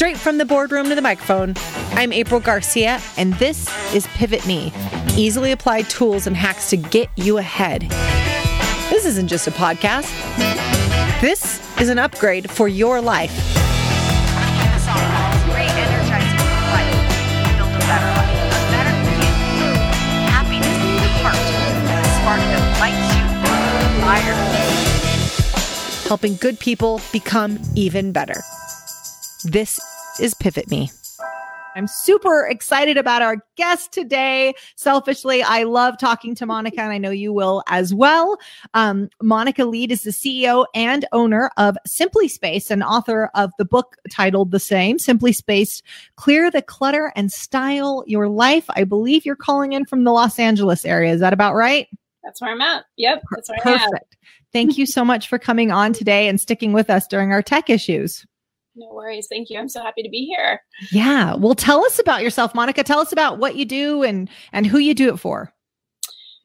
Straight from the boardroom to the microphone, I'm April Garcia, and this is Pivot Me easily applied tools and hacks to get you ahead. This isn't just a podcast, this is an upgrade for your life. Helping good people become even better. This is Pivot Me. I'm super excited about our guest today. Selfishly, I love talking to Monica, and I know you will as well. Um, Monica Leed is the CEO and owner of Simply Spaced and author of the book titled the same, Simply Spaced Clear the Clutter and Style Your Life. I believe you're calling in from the Los Angeles area. Is that about right? That's where I'm at. Yep. That's where Perfect. Thank you so much for coming on today and sticking with us during our tech issues. No worries. Thank you. I'm so happy to be here. Yeah. Well, tell us about yourself, Monica. Tell us about what you do and and who you do it for.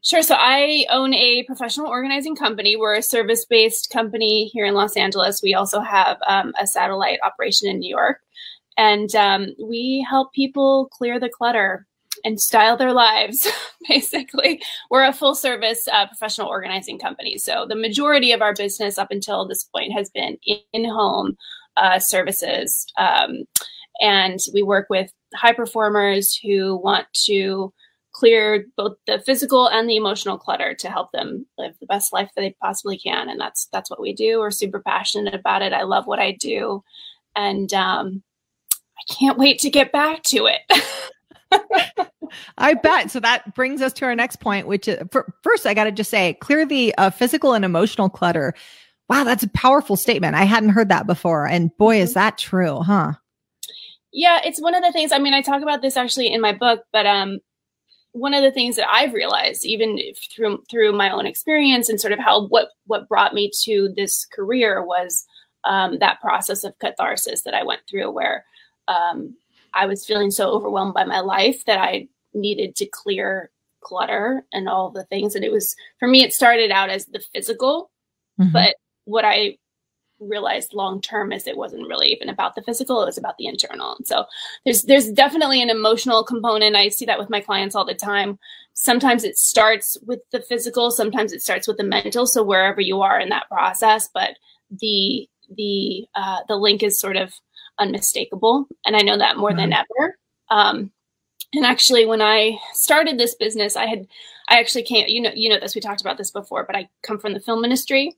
Sure. So I own a professional organizing company. We're a service based company here in Los Angeles. We also have um, a satellite operation in New York. And um, we help people clear the clutter and style their lives, basically. We're a full service uh, professional organizing company. So the majority of our business up until this point has been in home uh, services. Um, and we work with high performers who want to clear both the physical and the emotional clutter to help them live the best life that they possibly can. And that's that's what we do. We're super passionate about it. I love what I do, and um, I can't wait to get back to it. I bet. So that brings us to our next point, which is for, first, I got to just say, clear the uh, physical and emotional clutter Wow, that's a powerful statement. I hadn't heard that before. And boy, is mm-hmm. that true, huh? Yeah, it's one of the things. I mean, I talk about this actually in my book, but um, one of the things that I've realized, even through through my own experience and sort of how what what brought me to this career was um, that process of catharsis that I went through, where um, I was feeling so overwhelmed by my life that I needed to clear clutter and all the things. And it was for me, it started out as the physical, mm-hmm. but what I realized long term is it wasn't really even about the physical it was about the internal. And so there's there's definitely an emotional component. I see that with my clients all the time. Sometimes it starts with the physical sometimes it starts with the mental so wherever you are in that process but the the uh, the link is sort of unmistakable and i know that more mm-hmm. than ever. Um, and actually when i started this business i had i actually came you know you know this we talked about this before but i come from the film industry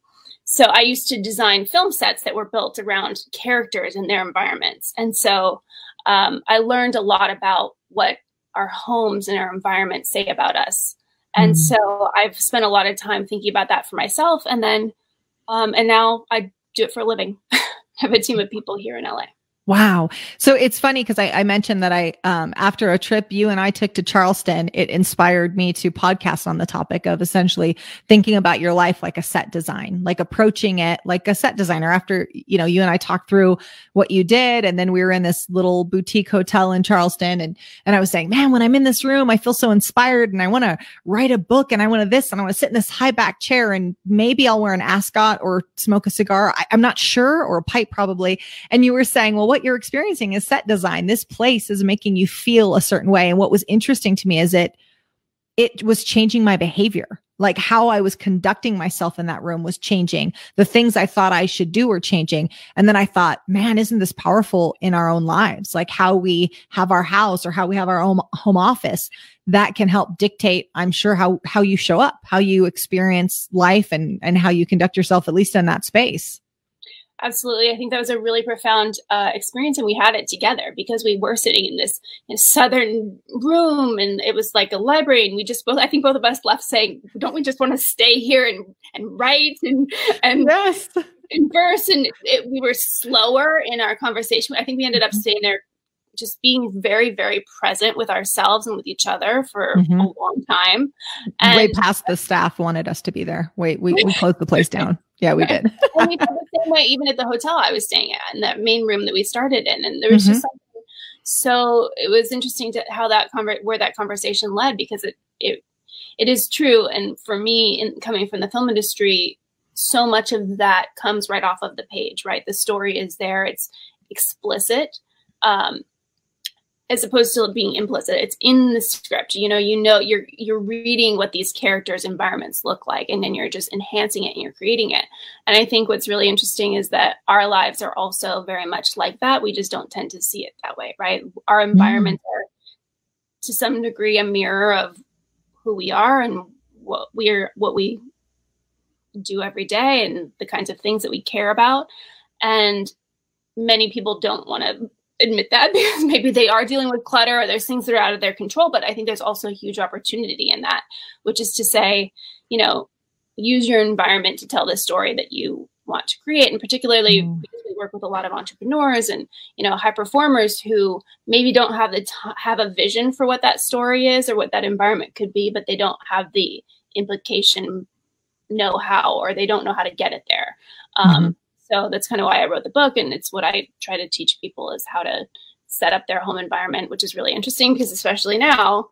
so I used to design film sets that were built around characters and their environments. And so um, I learned a lot about what our homes and our environment say about us. And mm-hmm. so I've spent a lot of time thinking about that for myself. And then, um, and now I do it for a living. I have a team of people here in LA. Wow. So it's funny because I, I, mentioned that I, um, after a trip you and I took to Charleston, it inspired me to podcast on the topic of essentially thinking about your life like a set design, like approaching it like a set designer. After, you know, you and I talked through what you did. And then we were in this little boutique hotel in Charleston. And, and I was saying, man, when I'm in this room, I feel so inspired and I want to write a book and I want to this and I want to sit in this high back chair and maybe I'll wear an ascot or smoke a cigar. I, I'm not sure or a pipe probably. And you were saying, well, what what you're experiencing is set design. This place is making you feel a certain way. And what was interesting to me is it, it was changing my behavior. Like how I was conducting myself in that room was changing. The things I thought I should do were changing. And then I thought, man, isn't this powerful in our own lives? Like how we have our house or how we have our own home office that can help dictate, I'm sure, how, how you show up, how you experience life and, and how you conduct yourself, at least in that space. Absolutely. I think that was a really profound uh, experience, and we had it together because we were sitting in this, southern room, and it was like a library. And we just both, I think, both of us left saying, "Don't we just want to stay here and and write and and yes. and verse?" And it, we were slower in our conversation. I think we ended up mm-hmm. staying there just being very, very present with ourselves and with each other for mm-hmm. a long time. And Way past the staff wanted us to be there. Wait, we, we closed the place down. Yeah, we did. and we same way even at the hotel I was staying at in that main room that we started in. And there was mm-hmm. just something so it was interesting to how that conver- where that conversation led because it it it is true and for me in coming from the film industry so much of that comes right off of the page right the story is there it's explicit Um, as opposed to being implicit. It's in the script. You know you know you're you're reading what these characters environments look like and then you're just enhancing it and you're creating it. And i think what's really interesting is that our lives are also very much like that. We just don't tend to see it that way right? Our mm-hmm. environments mm. are to some degree a mirror of who we are and what we're what we do every day and the kinds of things that we care about. And many people don't want to admit that because maybe they are dealing with clutter or there's things that are out of their control but i think there's also a huge opportunity in that which is to say you know use your environment to tell the story that you want to create and particularly mm. because we work with a lot of entrepreneurs and you know high performers who maybe don't have the t- have a vision for what that story is or what that environment could be but they don't have the implication know how or they don't know how to get it there um, mm-hmm. So that's kind of why I wrote the book. And it's what I try to teach people is how to set up their home environment, which is really interesting because especially now,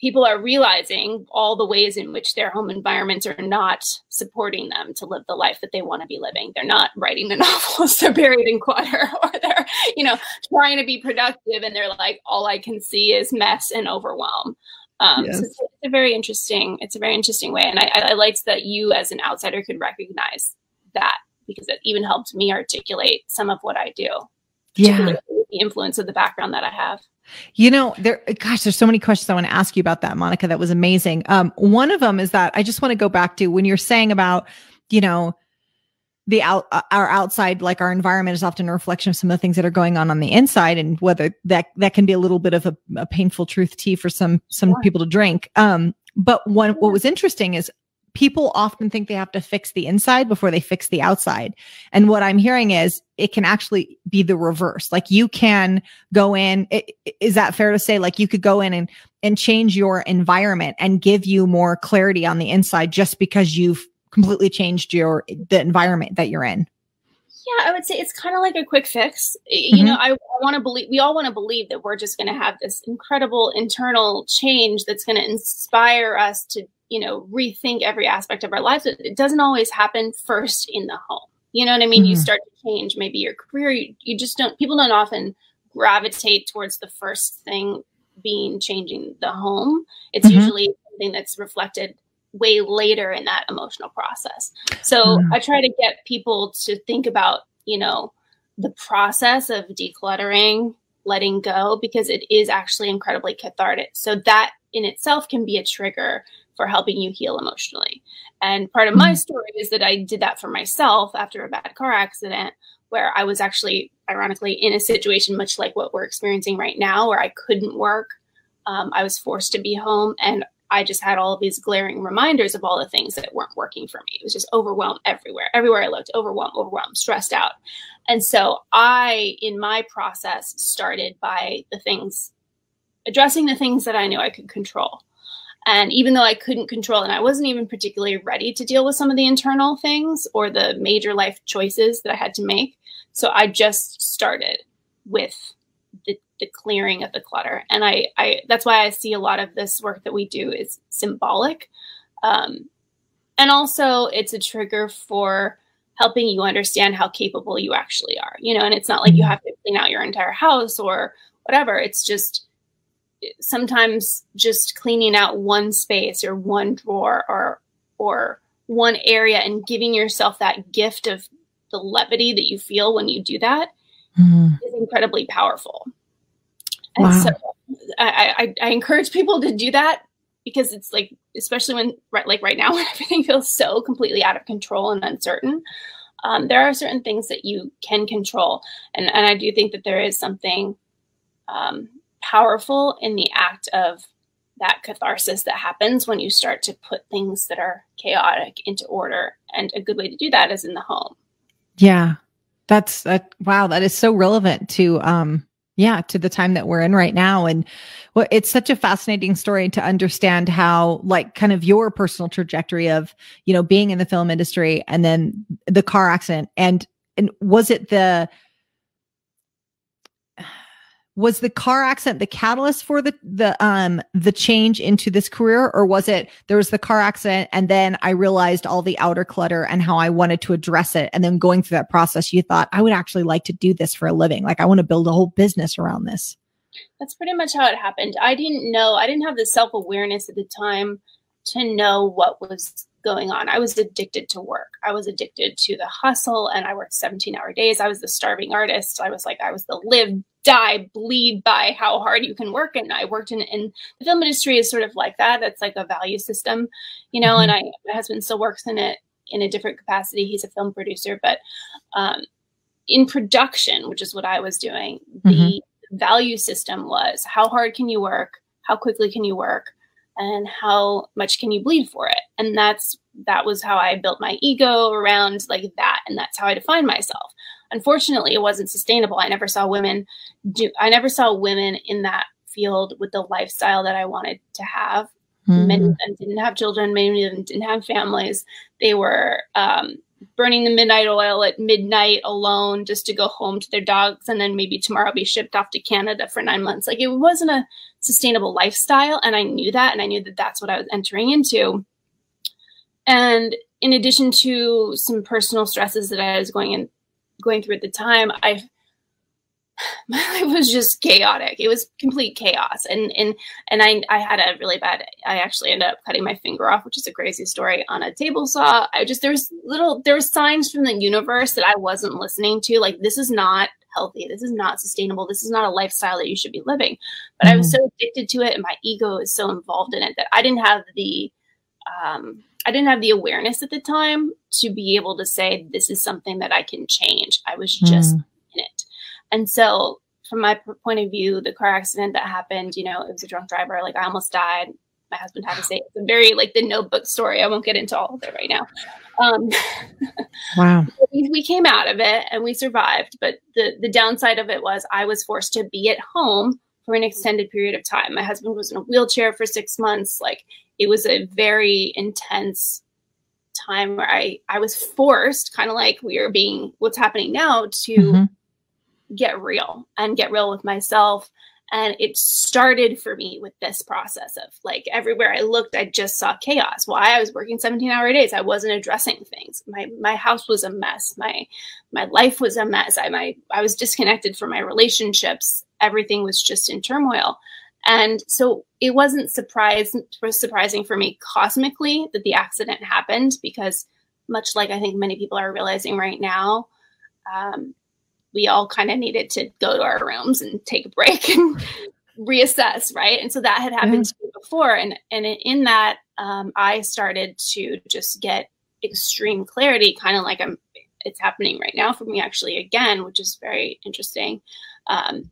people are realizing all the ways in which their home environments are not supporting them to live the life that they want to be living. They're not writing the novels, they're buried in clutter, or they're, you know, trying to be productive and they're like, all I can see is mess and overwhelm. Um, yes. so it's, it's, a very interesting, it's a very interesting way. And I, I liked that you as an outsider could recognize that because it even helped me articulate some of what I do. Yeah. The influence of the background that I have. You know, there, gosh, there's so many questions I want to ask you about that, Monica. That was amazing. Um, one of them is that I just want to go back to when you're saying about, you know, the out, uh, our outside, like our environment is often a reflection of some of the things that are going on on the inside and whether that, that can be a little bit of a, a painful truth tea for some, some sure. people to drink. Um, but one, what was interesting is people often think they have to fix the inside before they fix the outside. And what I'm hearing is it can actually be the reverse. Like you can go in. Is that fair to say? Like you could go in and, and change your environment and give you more clarity on the inside just because you've completely changed your, the environment that you're in. Yeah, I would say it's kind of like a quick fix. Mm-hmm. You know, I, I want to believe, we all want to believe that we're just going to have this incredible internal change that's going to inspire us to you know, rethink every aspect of our lives. It doesn't always happen first in the home. You know what I mean? Mm-hmm. You start to change maybe your career. You, you just don't, people don't often gravitate towards the first thing being changing the home. It's mm-hmm. usually something that's reflected way later in that emotional process. So mm-hmm. I try to get people to think about, you know, the process of decluttering, letting go, because it is actually incredibly cathartic. So that in itself can be a trigger for helping you heal emotionally. And part of my mm-hmm. story is that I did that for myself after a bad car accident where I was actually, ironically, in a situation much like what we're experiencing right now, where I couldn't work. Um, I was forced to be home, and I just had all of these glaring reminders of all the things that weren't working for me. It was just overwhelmed everywhere. Everywhere I looked, overwhelmed, overwhelmed, stressed out. And so I, in my process, started by the things, addressing the things that I knew I could control. And even though I couldn't control and I wasn't even particularly ready to deal with some of the internal things or the major life choices that I had to make, so I just started with the, the clearing of the clutter. And I, I that's why I see a lot of this work that we do is symbolic. Um, and also it's a trigger for helping you understand how capable you actually are. You know, and it's not like you mm-hmm. have to clean out your entire house or whatever. It's just sometimes just cleaning out one space or one drawer or or one area and giving yourself that gift of the levity that you feel when you do that mm-hmm. is incredibly powerful. And wow. so I, I, I encourage people to do that because it's like especially when right like right now when everything feels so completely out of control and uncertain um, there are certain things that you can control and, and i do think that there is something um, powerful in the act of that catharsis that happens when you start to put things that are chaotic into order. And a good way to do that is in the home. Yeah. That's that. Wow. That is so relevant to, um, yeah, to the time that we're in right now. And well, it's such a fascinating story to understand how, like, kind of your personal trajectory of, you know, being in the film industry and then the car accident. And, and was it the, was the car accident the catalyst for the the um the change into this career or was it there was the car accident and then I realized all the outer clutter and how I wanted to address it and then going through that process you thought I would actually like to do this for a living like I want to build a whole business around this. That's pretty much how it happened. I didn't know I didn't have the self-awareness at the time to know what was going on. I was addicted to work. I was addicted to the hustle and I worked 17 hour days. I was the starving artist. I was like, I was the live, die, bleed by how hard you can work. And I worked in, in the film industry is sort of like that. That's like a value system, you know, mm-hmm. and I, my husband still works in it in a different capacity. He's a film producer, but um, in production, which is what I was doing, mm-hmm. the value system was how hard can you work? How quickly can you work? and how much can you bleed for it and that's that was how i built my ego around like that and that's how i defined myself unfortunately it wasn't sustainable i never saw women do i never saw women in that field with the lifestyle that i wanted to have mm-hmm. many of them didn't have children many of them didn't have families they were um, burning the midnight oil at midnight alone just to go home to their dogs and then maybe tomorrow be shipped off to canada for nine months like it wasn't a sustainable lifestyle. And I knew that. And I knew that that's what I was entering into. And in addition to some personal stresses that I was going in, going through at the time, I my life was just chaotic. It was complete chaos. And and and I I had a really bad I actually ended up cutting my finger off, which is a crazy story, on a table saw. I just there was little there were signs from the universe that I wasn't listening to. Like this is not healthy. This is not sustainable. This is not a lifestyle that you should be living. But mm-hmm. I was mm-hmm. so addicted to it and my ego is so involved in it that I didn't have the um, I didn't have the awareness at the time to be able to say this is something that I can change. I was just mm. in it. And so from my point of view, the car accident that happened, you know, it was a drunk driver. Like I almost died. My husband had to say it's a very like the notebook story. I won't get into all of it right now. Um, wow. we, we came out of it and we survived. But the, the downside of it was I was forced to be at home for an extended period of time. My husband was in a wheelchair for six months. Like it was a very intense time where I, I was forced, kind of like we are being what's happening now, to mm-hmm. get real and get real with myself and it started for me with this process of like everywhere I looked, I just saw chaos. Why I was working 17 hour days. I wasn't addressing things. My my house was a mess. My my life was a mess. I my I was disconnected from my relationships. Everything was just in turmoil. And so it wasn't surprising for me cosmically that the accident happened because much like I think many people are realizing right now, um, we all kind of needed to go to our rooms and take a break and reassess, right? And so that had happened mm-hmm. to me before, and and in that, um, I started to just get extreme clarity, kind of like I'm. It's happening right now for me, actually, again, which is very interesting. Um,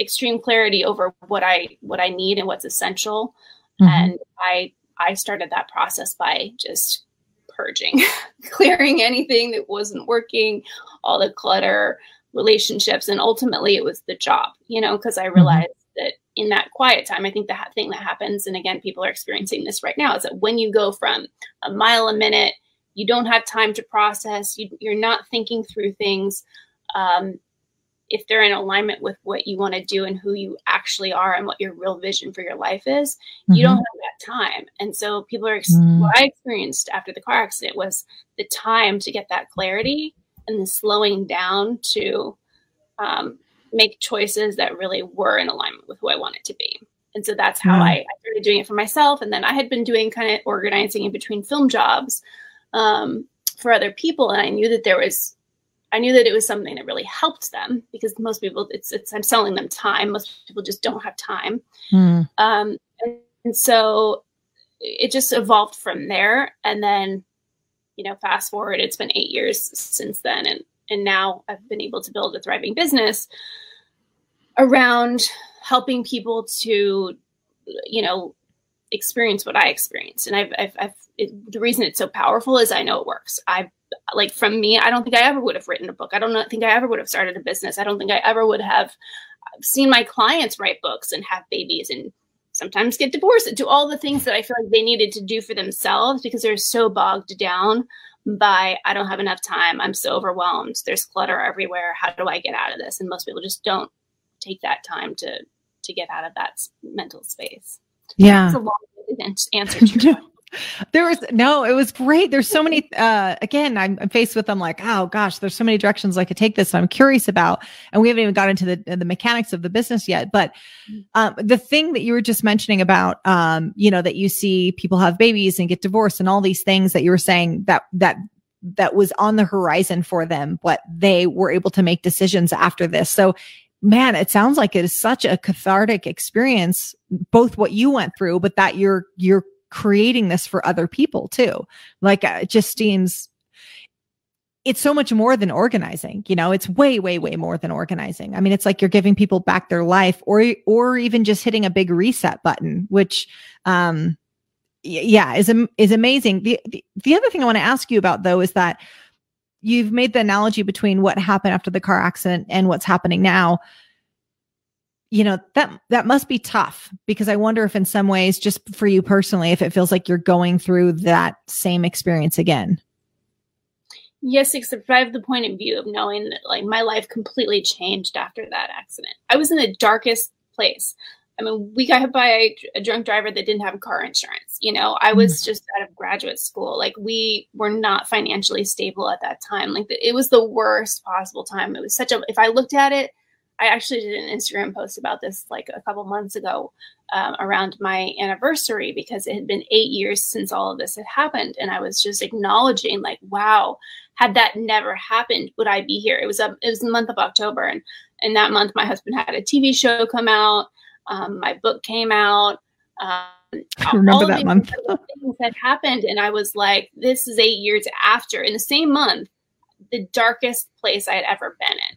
extreme clarity over what I what I need and what's essential, mm-hmm. and I I started that process by just purging, clearing anything that wasn't working, all the clutter, relationships, and ultimately it was the job, you know, because I mm-hmm. realized mm-hmm. that in that quiet time, I think the ha- thing that happens, and again, people are experiencing this right now, is that when you go from a mile a minute, you don't have time to process, you, are not thinking through things. Um, if they're in alignment with what you want to do and who you actually are and what your real vision for your life is, mm-hmm. you don't have that time. And so people are, ex- mm. what I experienced after the car accident was the time to get that clarity and the slowing down to um, make choices that really were in alignment with who I wanted to be. And so that's how mm. I, I, started doing it for myself. And then I had been doing kind of organizing in between film jobs um, for other people. And I knew that there was I knew that it was something that really helped them because most people, it's, it's I'm selling them time. Most people just don't have time. Mm. Um, and, and so it just evolved from there. And then, you know, fast forward, it's been eight years since then. And, and now I've been able to build a thriving business around helping people to, you know, experience what I experienced. And I've, I've, I've it, the reason it's so powerful is I know it works. I've like from me, I don't think I ever would have written a book. I don't think I ever would have started a business. I don't think I ever would have seen my clients write books and have babies and sometimes get divorced and do all the things that I feel like they needed to do for themselves because they're so bogged down by I don't have enough time. I'm so overwhelmed. There's clutter everywhere. How do I get out of this? And most people just don't take that time to to get out of that mental space. Yeah. It's a long answer to your there was no, it was great. There's so many, uh, again, I'm, I'm, faced with them like, oh gosh, there's so many directions I could take this. I'm curious about, and we haven't even got into the, the mechanics of the business yet. But, um, the thing that you were just mentioning about, um, you know, that you see people have babies and get divorced and all these things that you were saying that, that, that was on the horizon for them, but they were able to make decisions after this. So man, it sounds like it is such a cathartic experience, both what you went through, but that you're, you're creating this for other people too. Like uh, it just seems, it's so much more than organizing, you know, it's way, way, way more than organizing. I mean, it's like you're giving people back their life or, or even just hitting a big reset button, which, um, yeah, is, is amazing. The, the, the other thing I want to ask you about though is that you've made the analogy between what happened after the car accident and what's happening now you know that that must be tough because i wonder if in some ways just for you personally if it feels like you're going through that same experience again yes except i have the point of view of knowing that like my life completely changed after that accident i was in the darkest place I mean, we got hit by a, a, drunk driver that didn't have car insurance. You know, I was mm. just out of graduate school. Like, we were not financially stable at that time. Like, the, it was the worst possible time. It was such a, if I looked at it, I actually did an Instagram post about this like a couple months ago um, around my anniversary because it had been eight years since all of this had happened. And I was just acknowledging, like, wow, had that never happened, would I be here? It was a, it was the month of October. And in that month, my husband had a TV show come out um, my book came out. Um, I remember that month. things had happened, and I was like, "This is eight years after." In the same month, the darkest place I had ever been in,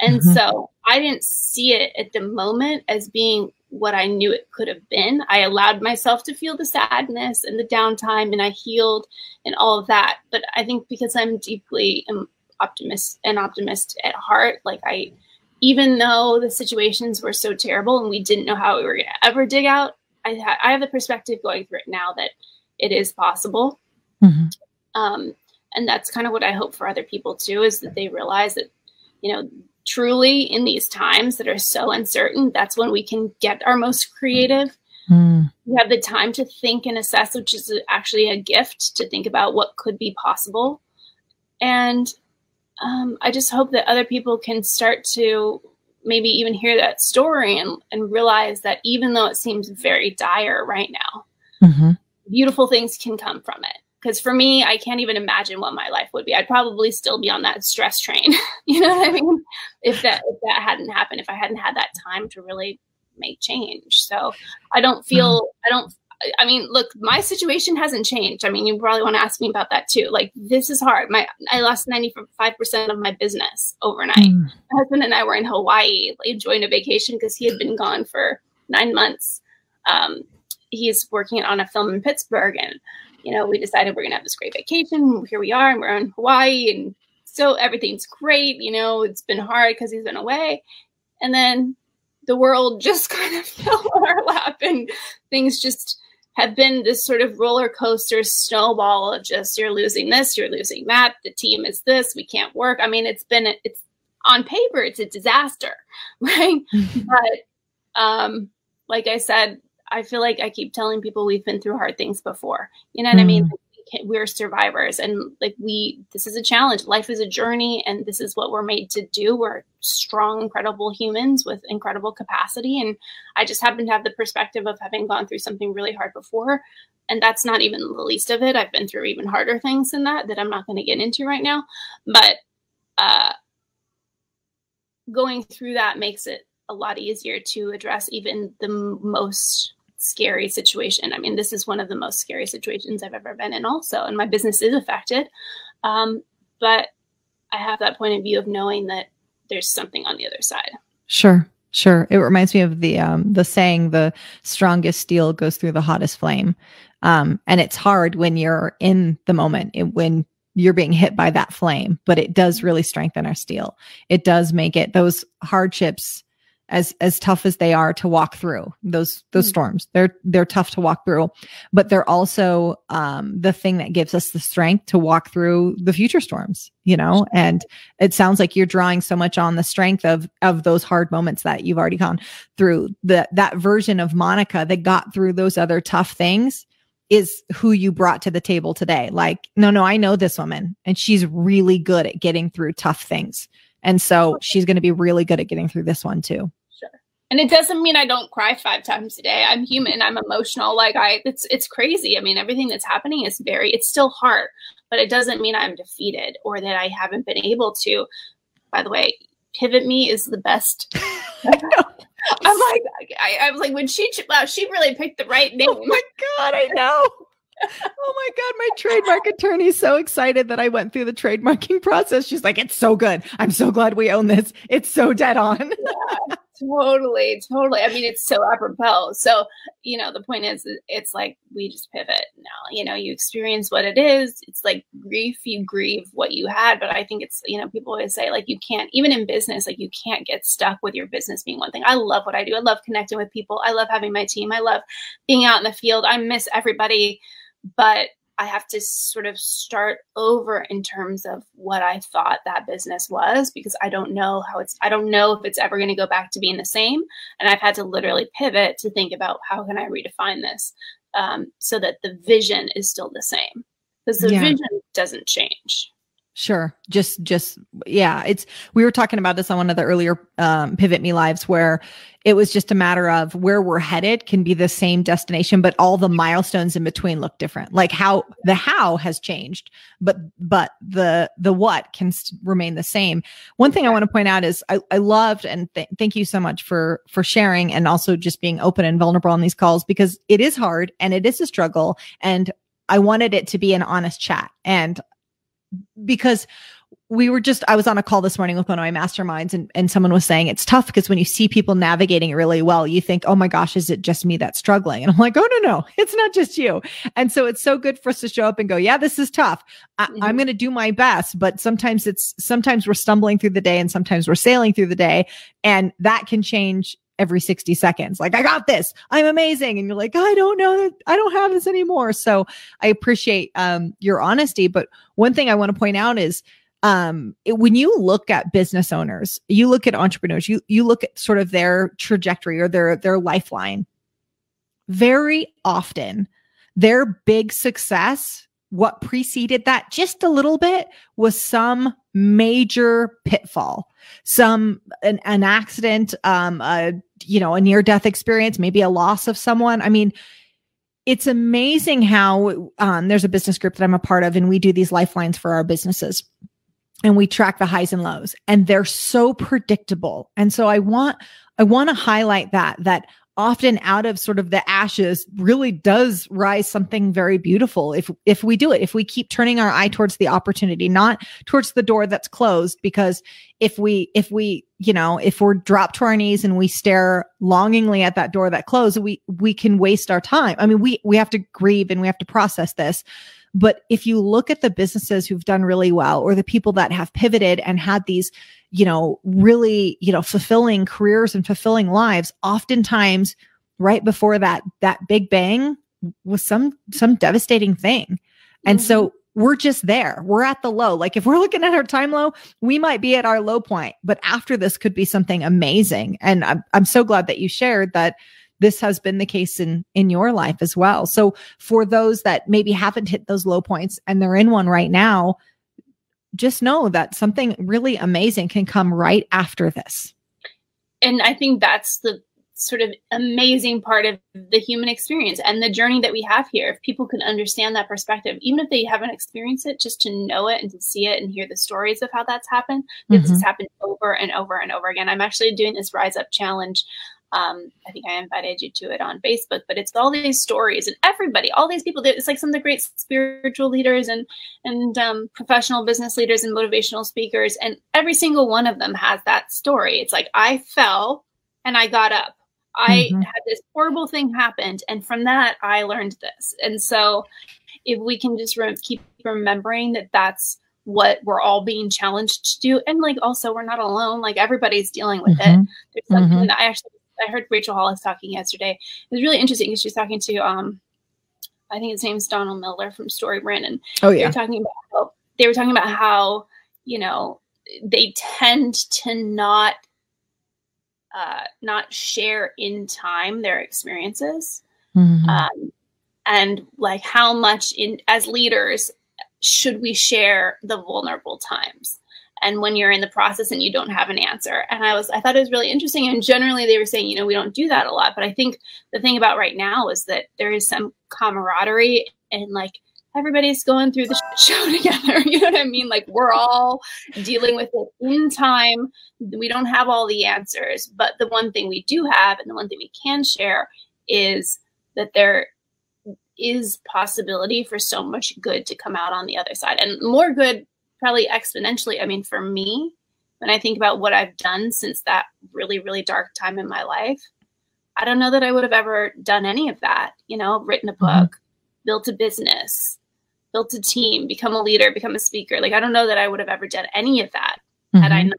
and mm-hmm. so I didn't see it at the moment as being what I knew it could have been. I allowed myself to feel the sadness and the downtime, and I healed and all of that. But I think because I'm deeply an optimist and optimist at heart, like I even though the situations were so terrible and we didn't know how we were going to ever dig out, I, ha- I, have the perspective going through it now that it is possible. Mm-hmm. Um, and that's kind of what I hope for other people too is that they realize that, you know, truly in these times that are so uncertain, that's when we can get our most creative. Mm. We have the time to think and assess, which is actually a gift to think about what could be possible. And um, I just hope that other people can start to maybe even hear that story and, and realize that even though it seems very dire right now, mm-hmm. beautiful things can come from it. Because for me, I can't even imagine what my life would be. I'd probably still be on that stress train. you know what I mean? If that if that hadn't happened, if I hadn't had that time to really make change. So I don't feel mm-hmm. I don't I mean, look, my situation hasn't changed. I mean, you probably want to ask me about that too. Like, this is hard. My I lost ninety five percent of my business overnight. Mm. My husband and I were in Hawaii, like, enjoying a vacation because he had been gone for nine months. Um, he's working on a film in Pittsburgh, and you know, we decided we're gonna have this great vacation. Here we are, and we're in Hawaii, and so everything's great. You know, it's been hard because he's been away, and then the world just kind of fell on our lap, and things just have been this sort of roller coaster snowball of just you're losing this, you're losing that, the team is this, we can't work. I mean, it's been it's on paper, it's a disaster, right? Mm-hmm. But um, like I said, I feel like I keep telling people we've been through hard things before. You know what mm. I mean? Mm we're survivors and like we this is a challenge life is a journey and this is what we're made to do we're strong incredible humans with incredible capacity and i just happen to have the perspective of having gone through something really hard before and that's not even the least of it i've been through even harder things than that that i'm not going to get into right now but uh going through that makes it a lot easier to address even the most scary situation. I mean, this is one of the most scary situations I've ever been in, also, and my business is affected. Um, but I have that point of view of knowing that there's something on the other side. Sure. Sure. It reminds me of the um the saying the strongest steel goes through the hottest flame. Um and it's hard when you're in the moment it, when you're being hit by that flame, but it does really strengthen our steel. It does make it those hardships as as tough as they are to walk through those those mm. storms. They're they're tough to walk through but they're also um the thing that gives us the strength to walk through the future storms you know? And it sounds like you're drawing so much on the strength of of those hard moments that you've already gone through. The that version of monica that got through those other tough things is who you brought to the table today. Like no no i know this woman and she's really good at getting through tough things and so she's going to be really good at getting through this one too. Sure. And it doesn't mean I don't cry five times a day. I'm human. I'm emotional. Like I, it's it's crazy. I mean, everything that's happening is very. It's still hard, but it doesn't mean I'm defeated or that I haven't been able to. By the way, pivot me is the best. I'm like, I, I was like, when she, wow, she really picked the right oh name. Oh my god, I know oh my god, my trademark attorney is so excited that I went through the trademarking process. She's like, "It's so good. I'm so glad we own this. It's so dead on." yeah, totally, totally. I mean, it's so apropos. So, you know, the point is, it's like we just pivot now. You know, you experience what it is. It's like grief. You grieve what you had, but I think it's you know, people always say like you can't even in business, like you can't get stuck with your business being one thing. I love what I do. I love connecting with people. I love having my team. I love being out in the field. I miss everybody but I have to sort of start over in terms of what I thought that business was because I don't know how it's I don't know if it's ever going to go back to being the same and I've had to literally pivot to think about how can I redefine this um, so that the vision is still the same because the yeah. vision doesn't change. Sure. Just, just, yeah. It's, we were talking about this on one of the earlier um, Pivot Me lives where it was just a matter of where we're headed can be the same destination, but all the milestones in between look different. Like how the how has changed, but, but the, the what can remain the same. One thing I want to point out is I, I loved and th- thank you so much for, for sharing and also just being open and vulnerable on these calls because it is hard and it is a struggle. And I wanted it to be an honest chat. And because we were just i was on a call this morning with one of my masterminds and, and someone was saying it's tough because when you see people navigating it really well you think oh my gosh is it just me that's struggling and i'm like oh no no it's not just you. And so it's so good for us to show up and go yeah this is tough. I, mm-hmm. i'm going to do my best but sometimes it's sometimes we're stumbling through the day and sometimes we're sailing through the day and that can change every 60 seconds. Like, I got this. I'm amazing. And you're like, I don't know that I don't have this anymore. So I appreciate um, your honesty. But one thing I want to point out is um, it, when you look at business owners, you look at entrepreneurs, you, you look at sort of their trajectory or their, their lifeline. Very often, their big success, what preceded that just a little bit was some major pitfall some an, an accident um a you know a near death experience maybe a loss of someone. I mean it's amazing how um, there's a business group that i'm a part of and we do these lifelines for our businesses. And we track the highs and lows and they're so predictable. And so i want i want to highlight that that often out of sort of the ashes really does rise something very beautiful if if we do it if we keep turning our eye towards the opportunity not towards the door that's closed because if we if we you know if we're dropped to our knees and we stare longingly at that door that closed we we can waste our time. I mean we we have to grieve and we have to process this. But if you look at the businesses who've done really well or the people that have pivoted and had these you know, really, you know, fulfilling careers and fulfilling lives, oftentimes right before that, that big bang was some, some devastating thing. And mm-hmm. so we're just there. We're at the low. Like if we're looking at our time low, we might be at our low point, but after this could be something amazing. And I'm, I'm so glad that you shared that this has been the case in in your life as well. So for those that maybe haven't hit those low points and they're in one right now, just know that something really amazing can come right after this. And I think that's the sort of amazing part of the human experience and the journey that we have here. If people can understand that perspective, even if they haven't experienced it, just to know it and to see it and hear the stories of how that's happened, mm-hmm. this has happened over and over and over again. I'm actually doing this Rise Up Challenge um, I think I invited you to it on Facebook, but it's all these stories and everybody, all these people. It's like some of the great spiritual leaders and and um, professional business leaders and motivational speakers, and every single one of them has that story. It's like I fell and I got up. I mm-hmm. had this horrible thing happened, and from that I learned this. And so, if we can just re- keep remembering that that's what we're all being challenged to do and like also we're not alone like everybody's dealing with mm-hmm. it there's something mm-hmm. that i actually i heard rachel hollis talking yesterday. It was really interesting because she was talking to um i think his name's donald miller from storybrand and oh yeah they were talking about how they were talking about how you know they tend to not uh not share in time their experiences. Mm-hmm. um and like how much in as leaders should we share the vulnerable times and when you're in the process and you don't have an answer. And i was i thought it was really interesting. And generally they were saying you know we don't do that a lot. But i think the thing about right now is that there is some camaraderie and like everybody's going through the show together. You know what i mean? Like we're all dealing with it in time. We don't have all the answers. But the one thing we do have and the one thing we can share is that there is possibility for so much good to come out on the other side. And more good probably exponentially i mean for me when i think about what i've done since that really really dark time in my life i don't know that i would have ever done any of that you know written a mm-hmm. book mm-hmm. built a business built a team become a leader become a speaker like i don't know that i would have ever done any of that mm-hmm. had i mm-hmm. not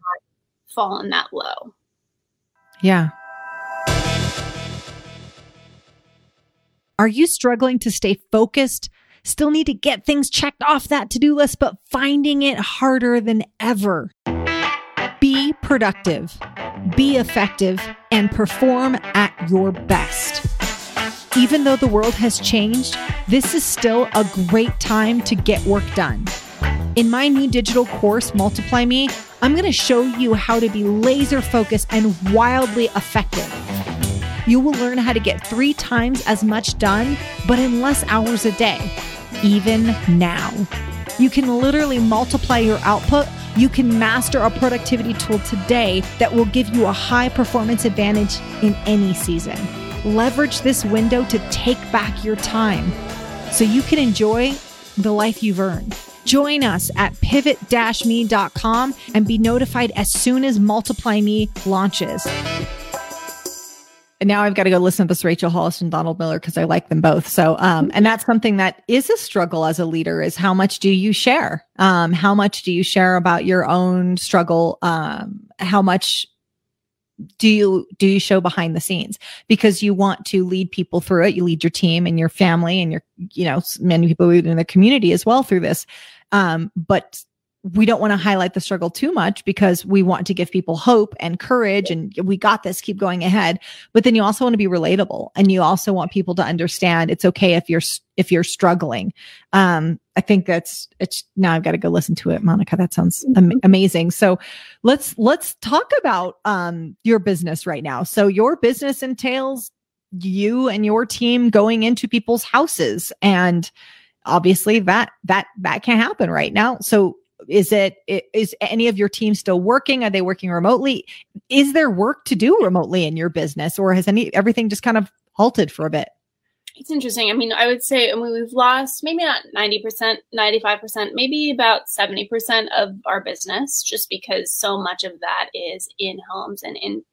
fallen that low yeah Are you struggling to stay focused? Still need to get things checked off that to do list, but finding it harder than ever. Be productive, be effective, and perform at your best. Even though the world has changed, this is still a great time to get work done. In my new digital course, Multiply Me, I'm going to show you how to be laser focused and wildly effective you will learn how to get three times as much done, but in less hours a day, even now. You can literally multiply your output. You can master a productivity tool today that will give you a high performance advantage in any season. Leverage this window to take back your time so you can enjoy the life you've earned. Join us at pivot me.com and be notified as soon as Multiply Me launches and now I've got to go listen to this Rachel Hollis and Donald Miller because I like them both. So, um, and that's something that is a struggle as a leader is how much do you share? Um, how much do you share about your own struggle? Um, how much do you do you show behind the scenes because you want to lead people through it you lead your team and your family and your you know many people in the community as well through this um, but we don't want to highlight the struggle too much because we want to give people hope and courage and we got this keep going ahead. But then you also want to be relatable and you also want people to understand it's okay if you're if you're struggling. Um i think that's it's now i've got to go listen to it monica. That sounds am- amazing. So let's let's talk about um your business right now. So your business entails you and your team going into people's houses and obviously that that that can't happen right now. So is it is any of your team still working? Are they working remotely? Is there work to do remotely in your business or has any everything just kind of halted for a bit? It's interesting. I mean i would say I mean, we've lost maybe not 90% 95% maybe about 70% of our business just because so much of that is in homes and in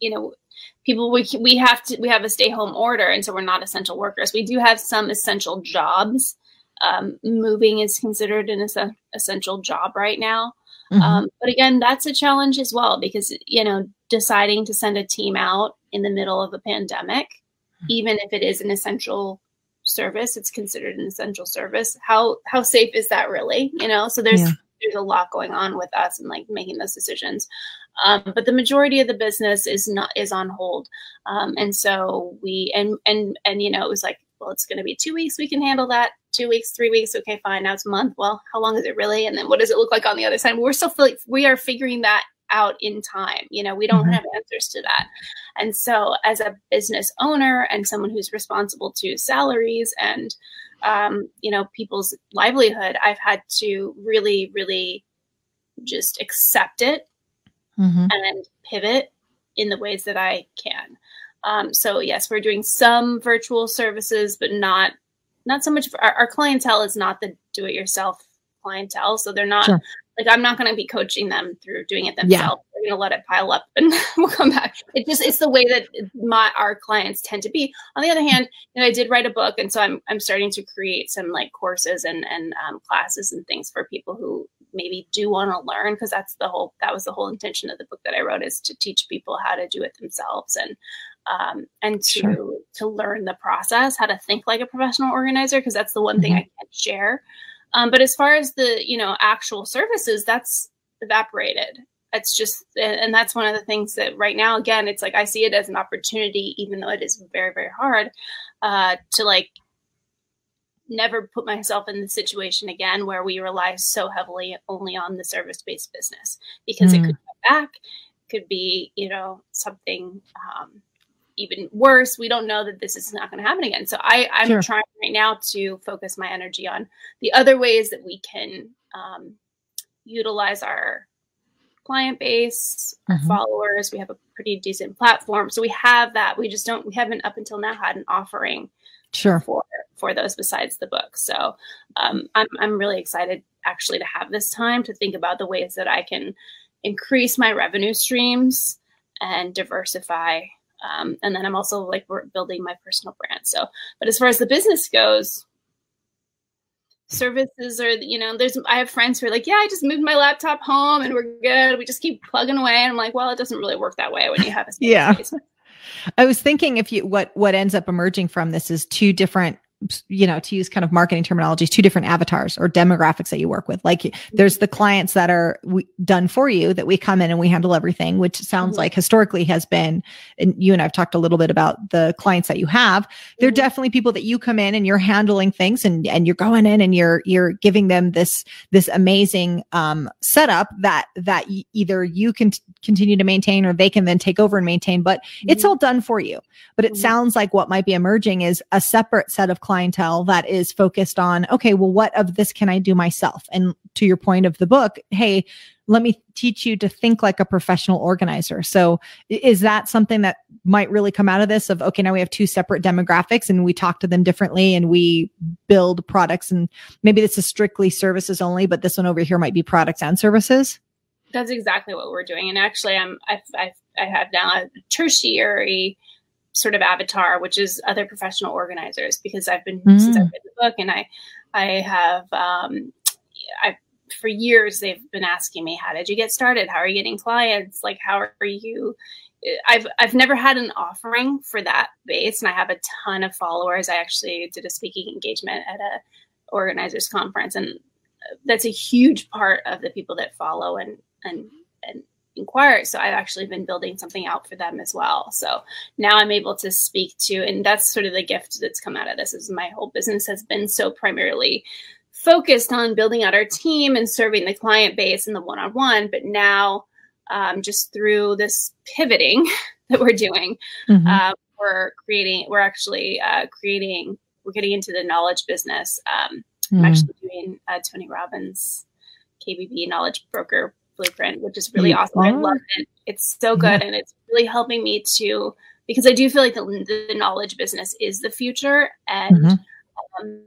you know people we, we have to we have a stay home order and so we're not essential workers. We do have some essential jobs um, moving is considered an es- essential job right now. Mm-hmm. Um, but again, that's a challenge as well because, you know, deciding to send a team out in the middle of a pandemic, mm-hmm. even if it is an essential service, it's considered an essential service. How, how safe is that really? You know, so there's, yeah. there's a lot going on with us and like making those decisions. Um, but the majority of the business is not, is on hold. Um, and so we, and, and, and, you know, it was like, well, it's going to be two weeks. We can handle that two weeks, three weeks. Okay, fine. Now it's a month. Well, how long is it really? And then what does it look like on the other side? We're still like we are figuring that out in time. You know, we don't mm-hmm. have answers to that. And so, as a business owner and someone who's responsible to salaries and um, you know people's livelihood, I've had to really, really just accept it mm-hmm. and pivot in the ways that I can. Um, so yes, we're doing some virtual services, but not not so much. Our, our, clientele is not the do-it-yourself clientele, so they're not sure. like I'm not going to be coaching them through doing it themselves. Yeah. They're going to let it pile up, and we'll come back. It just it's the way that my our clients tend to be. On the other hand, you know, I did write a book, and so I'm I'm starting to create some like courses and and um, classes and things for people who maybe do want to learn because that's the whole that was the whole intention of the book that I wrote is to teach people how to do it themselves and um, and to sure. to learn the process, how to think like a professional organizer, because that's the one mm-hmm. thing I can't share. Um, but as far as the you know actual services, that's evaporated. It's just, and that's one of the things that right now, again, it's like I see it as an opportunity, even though it is very very hard uh, to like never put myself in the situation again where we rely so heavily only on the service based business because mm. it could come back could be you know something um, even worse. We don't know that this is not going to happen again. So I, I'm sure. trying right now to focus my energy on the other ways that we can um, utilize our client base, our mm-hmm. followers. We have a pretty decent platform, so we have that. We just don't. We haven't up until now had an offering sure for for those besides the book. So um, I'm I'm really excited actually to have this time to think about the ways that I can increase my revenue streams and diversify um, and then I'm also like building my personal brand. So, but as far as the business goes, services are you know there's i have friends who are like yeah i just moved my laptop home and we're good we just keep plugging away and i'm like well it doesn't really work that way when you have a yeah space. i was thinking if you what what ends up emerging from this is two different you know, to use kind of marketing terminology, two different avatars or demographics that you work with. Like there's the clients that are we, done for you that we come in and we handle everything, which sounds mm-hmm. like historically has been, and you and I've talked a little bit about the clients that you have. They're mm-hmm. definitely people that you come in and you're handling things and, and you're going in and you're, you're giving them this, this amazing, um, setup that, that y- either you can t- continue to maintain or they can then take over and maintain, but mm-hmm. it's all done for you. But it mm-hmm. sounds like what might be emerging is a separate set of clientele that is focused on, okay, well, what of this can I do myself? And to your point of the book, hey, let me teach you to think like a professional organizer. So is that something that might really come out of this of, okay, now we have two separate demographics and we talk to them differently and we build products and maybe this is strictly services only, but this one over here might be products and services? That's exactly what we're doing. And actually I'm, I, I, I have now a tertiary sort of avatar, which is other professional organizers, because I've been mm. since I've read the book, and I I have um, I for years they've been asking me, how did you get started? How are you getting clients? Like how are you? I've I've never had an offering for that base, and I have a ton of followers. I actually did a speaking engagement at a organizers conference, and that's a huge part of the people that follow and and and inquire. So I've actually been building something out for them as well. So now I'm able to speak to, and that's sort of the gift that's come out of this is my whole business has been so primarily focused on building out our team and serving the client base and the one-on-one. But now um, just through this pivoting that we're doing, mm-hmm. uh, we're creating, we're actually uh, creating, we're getting into the knowledge business. Um, mm-hmm. I'm actually doing uh, Tony Robbins KBB knowledge broker blueprint, which is really you awesome. Are? I love it. It's so good, yeah. and it's really helping me to because I do feel like the, the knowledge business is the future, and mm-hmm. um,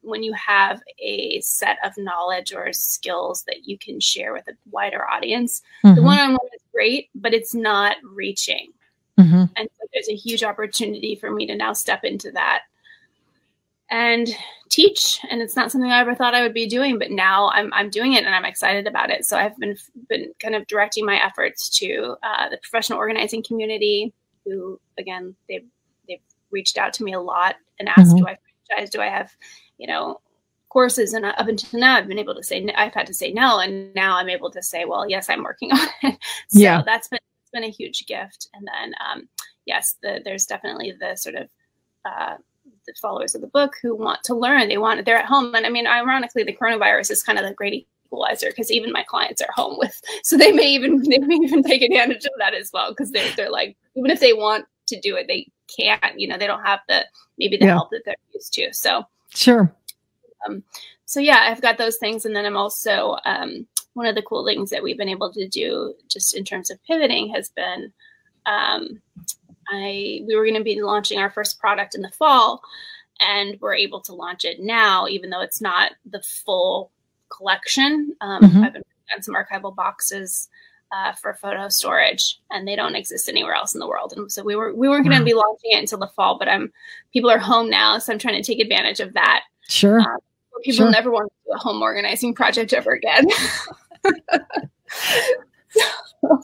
when you have a set of knowledge or skills that you can share with a wider audience, mm-hmm. the one-on-one is great, but it's not reaching. Mm-hmm. And so there's a huge opportunity for me to now step into that and teach and it's not something i ever thought i would be doing but now i'm, I'm doing it and i'm excited about it. So i've been been kind of directing my efforts to uh, the professional organizing community who again they've they've reached out to me a lot and asked mm-hmm. do i franchise? Do i have you know courses? And up until now i've been able to say i've had to say no and now i'm able to say well yes i'm working on it. So yeah. that's been it's been a huge gift. And then um, yes the, there's definitely the sort of uh, the followers of the book who want to learn. They want they're at home, and I mean, ironically, the coronavirus is kind of the great equalizer because even my clients are home with, so they may even they may even take advantage of that as well because they're they're like even if they want to do it, they can't. You know, they don't have the maybe the yeah. help that they're used to. So sure. Um, so yeah, I've got those things, and then I'm also um, one of the cool things that we've been able to do just in terms of pivoting has been um, I we were going to be launching our first product in the fall, and we're able to launch it now, even though it's not the full collection. Um, mm-hmm. I've been on some archival boxes uh, for photo storage, and they don't exist anywhere else in the world. And so we were we weren't going to be launching it until the fall, but I'm people are home now, so I'm trying to take advantage of that. Sure. Uh, People sure. never want to do a home organizing project ever again.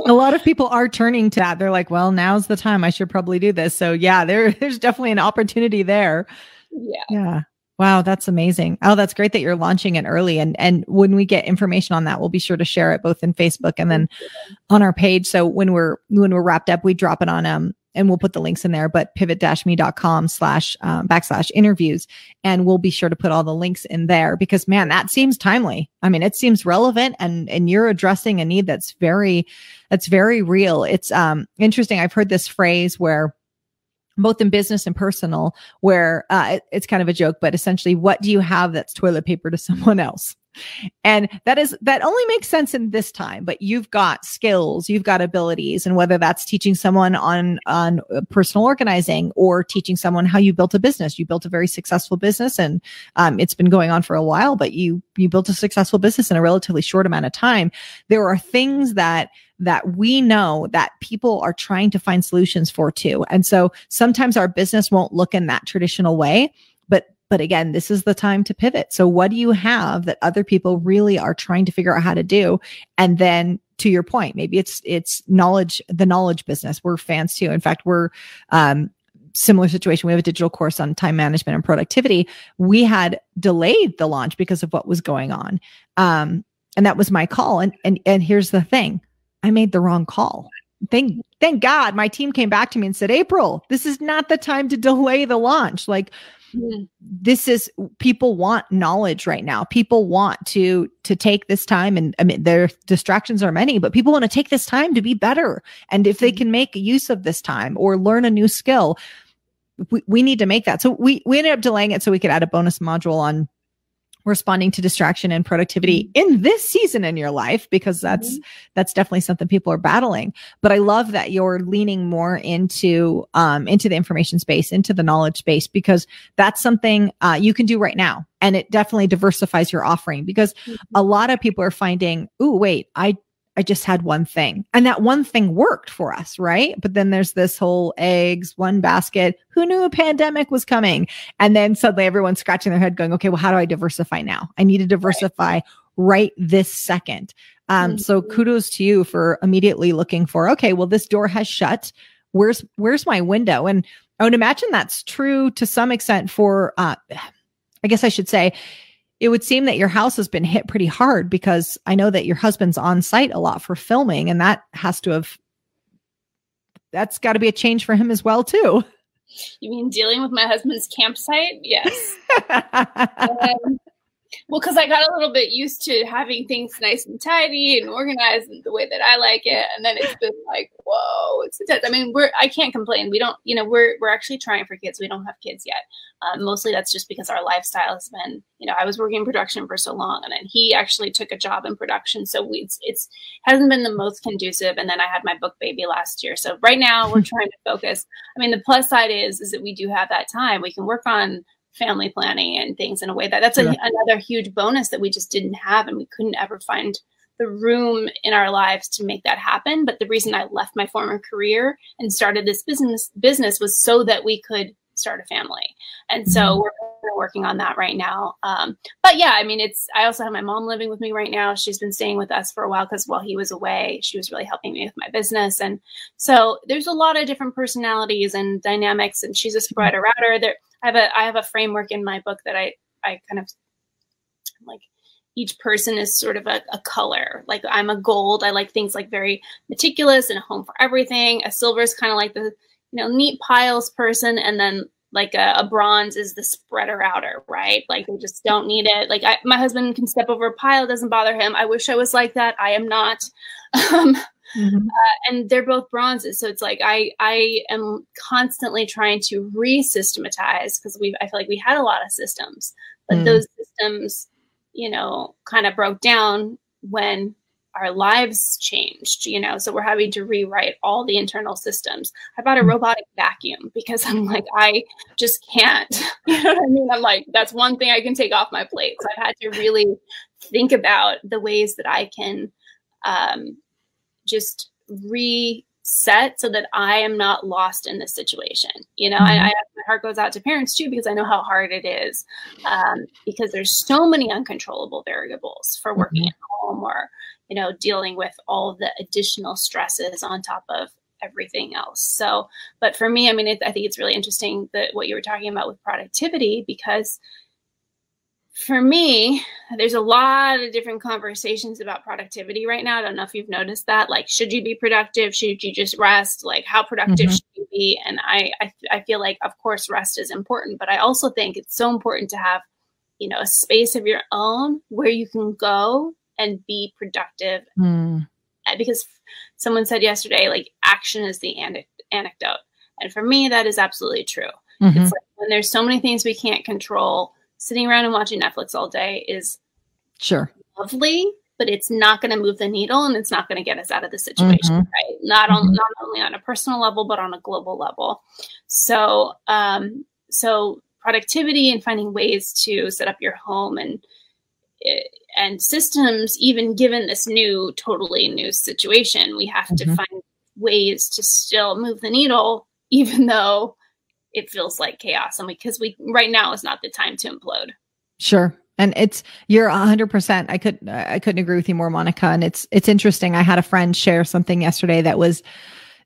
a lot of people are turning to that. They're like, well, now's the time. I should probably do this. So yeah, there, there's definitely an opportunity there. Yeah. Yeah. Wow, that's amazing. Oh, that's great that you're launching it early. And and when we get information on that, we'll be sure to share it both in Facebook and then on our page. So when we're when we're wrapped up, we drop it on um and we'll put the links in there, but pivot-me.com slash um, backslash interviews. And we'll be sure to put all the links in there because man, that seems timely. I mean, it seems relevant and, and you're addressing a need that's very, that's very real. It's, um, interesting. I've heard this phrase where, both in business and personal, where uh, it, it's kind of a joke, but essentially, what do you have that's toilet paper to someone else? And that is, that only makes sense in this time, but you've got skills, you've got abilities. And whether that's teaching someone on, on uh, personal organizing or teaching someone how you built a business, you built a very successful business and, um, it's been going on for a while, but you, you built a successful business in a relatively short amount of time. There are things that, that we know that people are trying to find solutions for too. And so sometimes our business won't look in that traditional way, but but again, this is the time to pivot. So what do you have that other people really are trying to figure out how to do? And then to your point, maybe it's, it's knowledge, the knowledge business. We're fans too. In fact, we're, um, similar situation. We have a digital course on time management and productivity. We had delayed the launch because of what was going on. Um, and that was my call. And, and, and here's the thing. I made the wrong call. Thank, thank God my team came back to me and said, April, this is not the time to delay the launch. Like this is people want knowledge right now. People want to to take this time and i mean their distractions are many but people want to take this time to be better. And if they mm-hmm. can make use of this time or learn a new skill we, we need to make that. So we we ended up delaying it so we could add a bonus module on responding to distraction and productivity mm-hmm. in this season in your life because that's mm-hmm. that's definitely something people are battling but i love that you're leaning more into um into the information space into the knowledge space because that's something uh, you can do right now and it definitely diversifies your offering because mm-hmm. a lot of people are finding oh wait i I just had one thing. And that one thing worked for us, right? But then there's this whole eggs, one basket. Who knew a pandemic was coming? And then suddenly everyone's scratching their head going, okay, well, how do I diversify now? I need to diversify right, right this second. Um, mm-hmm. so kudos to you for immediately looking for, okay, well, this door has shut. Where's, where's my window? And I would imagine that's true to some extent for, uh, I guess I should say, it would seem that your house has been hit pretty hard because I know that your husband's on site a lot for filming, and that has to have that's got to be a change for him as well too. You mean dealing with my husband's campsite? Yes. um, well, because I got a little bit used to having things nice and tidy and organized the way that I like it, and then it's been like, whoa, it's intense. I mean, we're I can't complain. We don't, you know, we're we're actually trying for kids. We don't have kids yet. Um, mostly that's just because our lifestyle has been, you know, I was working in production for so long, and then he actually took a job in production, so we, it's it's hasn't been the most conducive. And then I had my book baby last year, so right now we're trying to focus. I mean, the plus side is is that we do have that time. We can work on family planning and things in a way that that's a, another huge bonus that we just didn't have and we couldn't ever find the room in our lives to make that happen. But the reason i left my former career and started this business business was so that we could start a family. And so mm-hmm. we're working on that right now. Um, but yeah i mean it's i also have my mom living with me right now. She's been staying with us for a while because while he was away she was really helping me with my business. And so there's a lot of different personalities and dynamics and she's a spreader outer. There I have a I have a framework in my book that I I kind of like each person is sort of a, a, color. Like I'm a gold. I like things like very meticulous and a home for everything. A silver is kind of like the you know neat piles person, and then like a, a, bronze is the spreader outer, right? Like they just don't need it. Like I, my husband can step over a pile, doesn't bother him. I wish I was like that. I am not. Um, Mm-hmm. Uh, and they're both bronzes so it's like i i am constantly trying to re-systematize because we i feel like we had a lot of systems but mm. those systems you know kind of broke down when our lives changed you know so we're having to rewrite all the internal systems i bought a mm. robotic vacuum because i'm like i just can't you know what i mean i'm like that's one thing i can take off my plate so i've had to really think about the ways that i can um, just reset so that I am not lost in this situation. You know, mm-hmm. I, I, my heart goes out to parents too because I know how hard it is um, because there's so many uncontrollable variables for working mm-hmm. at home or you know dealing with all the additional stresses on top of everything else. So, but for me, I mean, it, I think it's really interesting that what you were talking about with productivity because for me, there's a lot of different conversations about productivity right now. I don't know if you've noticed that. Like, should you be productive? Should you just rest? Like, how productive mm-hmm. should you be? And I, I, I feel like, of course, rest is important, but I also think it's so important to have, you know, a space of your own where you can go and be productive. Mm. Because someone said yesterday, like, action is the anecdote, and for me, that is absolutely true. Mm-hmm. It's like when there's so many things we can't control sitting around and watching Netflix all day is sure lovely, but it's not going to move the needle and it's not going to get us out of the situation, mm-hmm. right? Not on mm-hmm. not only on a personal level but on a global level. So, um, so productivity and finding ways to set up your home and and systems, even given this new, totally new situation, we have mm-hmm. to find ways to still move the needle, even though it feels like chaos. And we because we, we right now is not the time to implode. Sure. And it's you're 100% i could i couldn't agree with you more monica. And it's it's interesting. I had a friend share something yesterday that was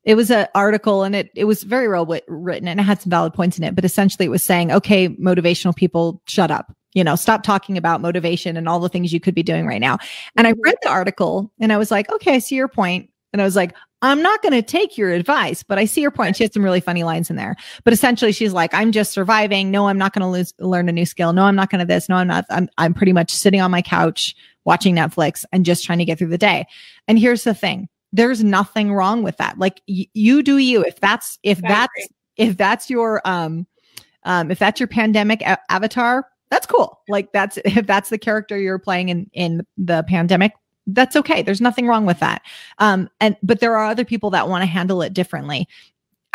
it was an article and it it was very well written and it had some valid points in it but essentially it was saying okay motivational people shut up. You know stop talking about motivation and all the things you could be doing right now. And i mm-hmm. read the article and i was like okay i see your point. And i was like I'm not going to take your advice, but I see your point. She had some really funny lines in there. But essentially, she's like, I'm just surviving. No, I'm not going to lose, learn a new skill. No, I'm not going to this. No, I'm not. I'm, I'm pretty much sitting on my couch watching Netflix and just trying to get through the day. And here's the thing there's nothing wrong with that. Like, y- you do you. If that's, if that's, if that's your, um, um, if that's your pandemic a- avatar, that's cool. Like that's if that's the character you're playing in in the pandemic, that's okay. There's nothing wrong with that. Um, and but there are other people that want to handle it differently.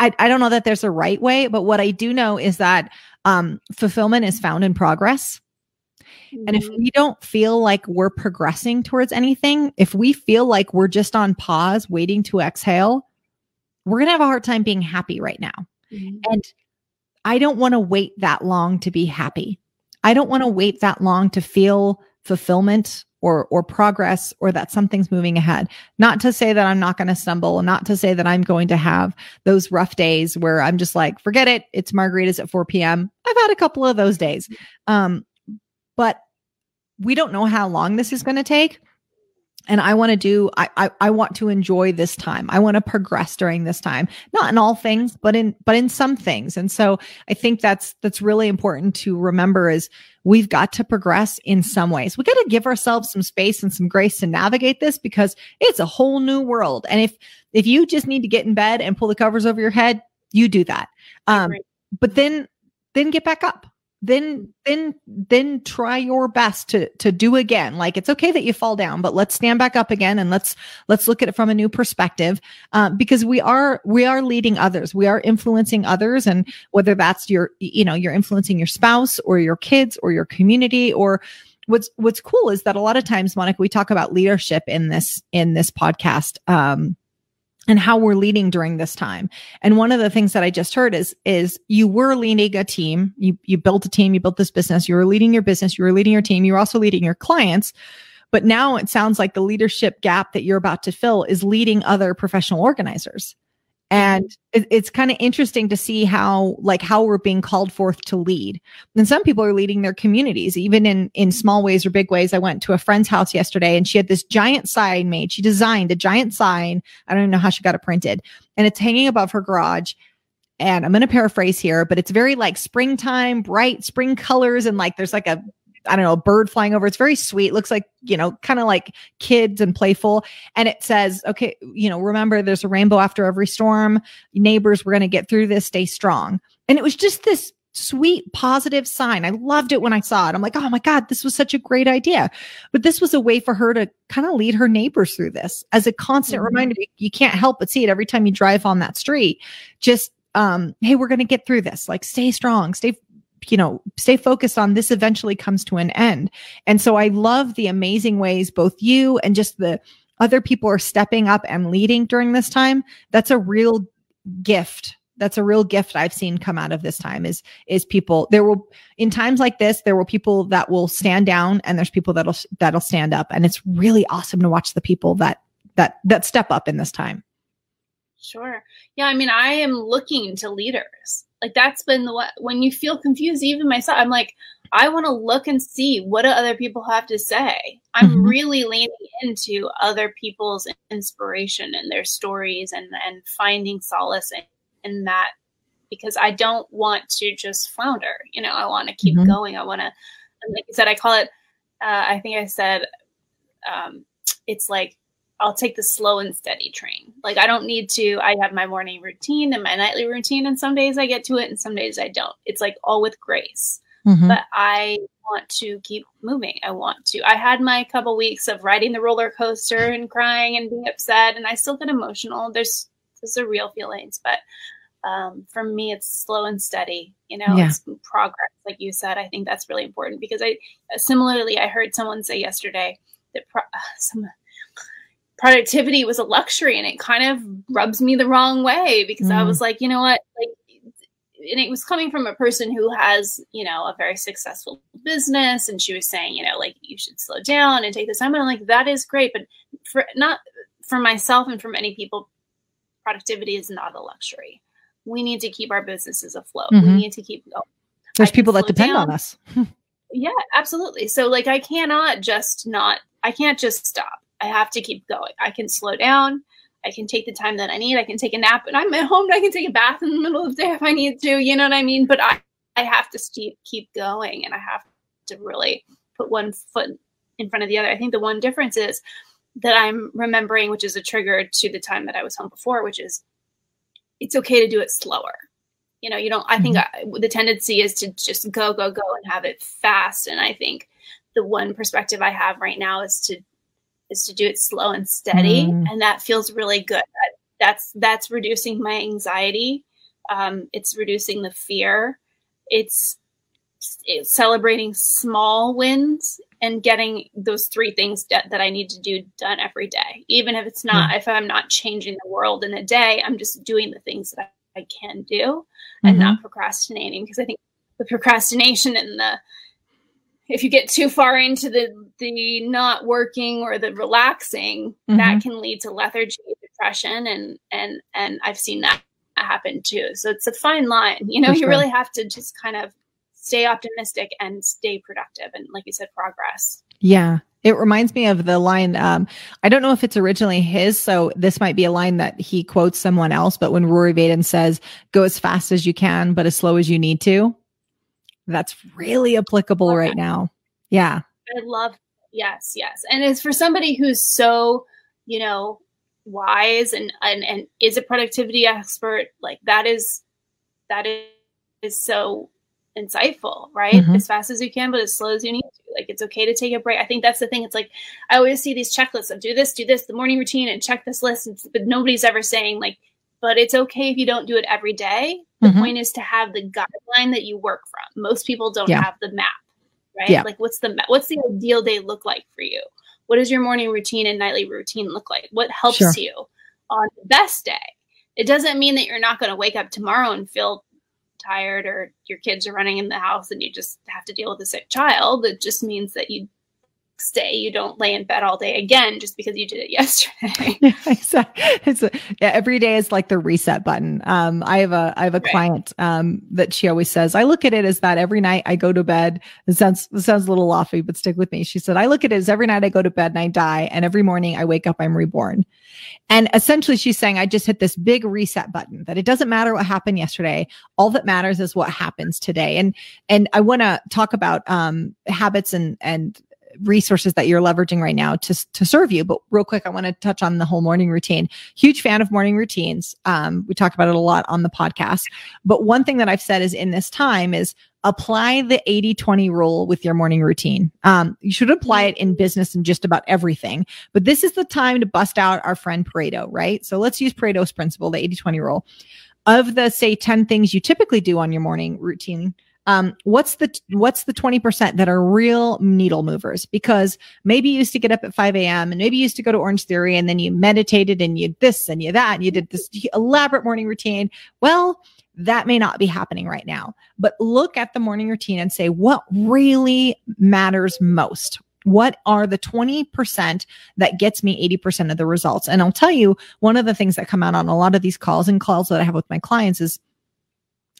I, I don't know that there's a right way, but what I do know is that um, fulfillment is found in progress. Mm-hmm. And if mm-hmm. we don't feel like we're progressing towards anything, if we feel like we're just on pause, waiting to exhale, we're going to have a hard time being happy right now. Mm-hmm. And I don't want to wait that long to be happy. I don't want to wait that long to feel fulfillment or or progress or that something's moving ahead. Not to say that I'm not going to stumble, not to say that I'm going to have those rough days where I'm just like, forget it, it's margaritas at 4 p.m. I've had a couple of those days. Um, but we don't know how long this is going to take and I want to do, I, I, I, want to enjoy this time. I want to progress during this time, not in all things, but in, but in some things. And so I think that's, that's really important to remember is we've got to progress in some ways. We got to give ourselves some space and some grace to navigate this because it's a whole new world. And if, if you just need to get in bed and pull the covers over your head, you do that. Um, but then, then get back up then then then try your best to to do again. Like it's okay that you fall down but let's stand back up again and let's let's look at it from a new perspective uh, because we are we are leading others. We are influencing others and whether that's your you know you're influencing your spouse or your kids or your community or what's what's cool is that a lot of times monica we talk about leadership in this in this podcast um and how we're leading during this time. And one of the things that I just heard is, is you were leading a team. You, you built a team, you built this business, you were leading your business, you were leading your team, you were also leading your clients. But now it sounds like the leadership gap that you're about to fill is leading other professional organizers Mm-hmm. and it, it's kind of interesting to see how like how we're being called forth to lead. And some people are leading their communities even in in small ways or big ways. I went to a friend's house yesterday and she had this giant sign made. She designed a giant sign. I don't even know how she got it printed. And it's hanging above her garage. And i'm going to paraphrase here but it's very like springtime bright spring colors and like there's like a I don't know, a bird flying over. It's very sweet. Looks like, you know, kind of like kids and playful. And it says, okay, you know, remember there's a rainbow after every storm. Neighbors, we're going to get through this. Stay strong. And it was just this sweet, positive sign. I loved it when I saw it. I'm like, oh my God, this was such a great idea. But this was a way for her to kind of lead her neighbors through this as a constant mm-hmm. reminder. You can't help but see it every time you drive on that street. Just, um, hey, we're going to get through this. Like, stay strong, stay you know, stay focused on this eventually comes to an end. And so I love the amazing ways both you and just the other people are stepping up and leading during this time, that's a real gift that's a real gift I've seen come out of this time is is people there will in times like this there will people that will stand down and there's people that'll that'll stand up and it's really awesome to watch the people that that that step up in this time. Sure. Yeah, I mean I am looking to leaders. Like that's been the when you feel confused even myself I'm like I want to look and see what do other people have to say. I'm mm-hmm. really leaning into other people's inspiration and their stories and and finding solace in, in that because I don't want to just flounder. You know, I want to keep mm-hmm. going. I want to, like I said, I call it. Uh, I think I said um, it's like I'll take the slow and steady train. Like I don't need to. I have my morning routine and my nightly routine, and some days I get to it, and some days I don't. It's like all with grace. Mm-hmm. But I want to keep moving. I want to. I had my couple weeks of riding the roller coaster and crying and being upset, and I still get emotional. There's those are real feelings, but um, for me, it's slow and steady. You know, yeah. it's progress, like you said. I think that's really important because I similarly, I heard someone say yesterday that pro- some productivity was a luxury, and it kind of rubs me the wrong way because mm. I was like, you know what, like and it was coming from a person who has, you know, a very successful business. And she was saying, you know, like you should slow down and take this time. And I'm like, that is great. But for not for myself and for many people, productivity is not a luxury. We need to keep our businesses afloat. Mm-hmm. We need to keep going. There's people that depend down. on us. yeah, absolutely. So like I cannot just not I can't just stop. I have to keep going. I can slow down. I can take the time that I need. I can take a nap and I'm at home. I can take a bath in the middle of the day if I need to. You know what I mean? But I, I have to keep keep going and I have to really put one foot in front of the other. I think the one difference is that I'm remembering, which is a trigger to the time that I was home before, which is it's okay to do it slower. You know, you don't, I think mm-hmm. I, the tendency is to just go, go, go and have it fast. And I think the one perspective I have right now is to is to do it slow and steady, mm. and that feels really good. That, that's that's reducing my anxiety. Um, it's reducing the fear. It's, it's celebrating small wins and getting those three things that I need to do done every day. Even if it's not, mm. if I'm not changing the world in a day, I'm just doing the things that I can do and mm-hmm. not procrastinating. Because I think the procrastination and the if you get too far into the the not working or the relaxing, mm-hmm. that can lead to lethargy, depression, and and and I've seen that happen too. So it's a fine line. You know, sure. you really have to just kind of stay optimistic and stay productive, and like you said, progress. Yeah. It reminds me of the line. Um, I don't know if it's originally his, so this might be a line that he quotes someone else. But when Rory Vaden says, "Go as fast as you can, but as slow as you need to," that's really applicable right now. Yeah. I love, yes, yes. And it's for somebody who's so, you know, wise and, and, and is a productivity expert, like that is, that is, is so insightful, right? Mm-hmm. As fast as you can, but as slow as you need to. Like it's okay to take a break. I think that's the thing. It's like I always see these checklists of do this, do this, the morning routine, and check this list. But nobody's ever saying like, but it's okay if you don't do it every day. The mm-hmm. point is to have the guideline that you work from. Most people don't yeah. have the map, right? Yeah. Like what's the what's the ideal day look like for you? What does your morning routine and nightly routine look like? What helps sure. you on the best day? It doesn't mean that you're not going to wake up tomorrow and feel tired or your kids are running in the house and you just have to deal with a sick child. It just means that you stay. You don't lay in bed all day again just because you did it yesterday. yeah, exactly. It's a, yeah, every day is like the reset button. Um, I have a I have a right. client um, that she always says. I look at it as that every night I go to bed. It sounds it sounds a little lofty, but stick with me. She said I look at it as every night I go to bed and I die, and every morning I wake up I'm reborn. And essentially, she's saying I just hit this big reset button. That it doesn't matter what happened yesterday. All that matters is what happens today. And and I want to talk about um, habits and and resources that you're leveraging right now to, to serve you. But real quick, I want to touch on the whole morning routine. Huge fan of morning routines. Um, we talk about it a lot on the podcast. But one thing that I've said is in this time is apply the 80 20 rule with your morning routine. Um, you should apply it in business and just about everything. But this is the time to bust out our friend Pareto, right? So let's use Pareto's principle, the 80 20 rule. Of the, say, 10 things you typically do on your morning routine, um, what's the what's the 20% that are real needle movers? Because maybe you used to get up at 5 a.m and maybe you used to go to orange theory and then you meditated and you this and you that and you did this elaborate morning routine. Well that may not be happening right now but look at the morning routine and say what really matters most? What are the 20% that gets me 80% of the results? And i'll tell you one of the things that come out on a lot of these calls and calls that i have with my clients is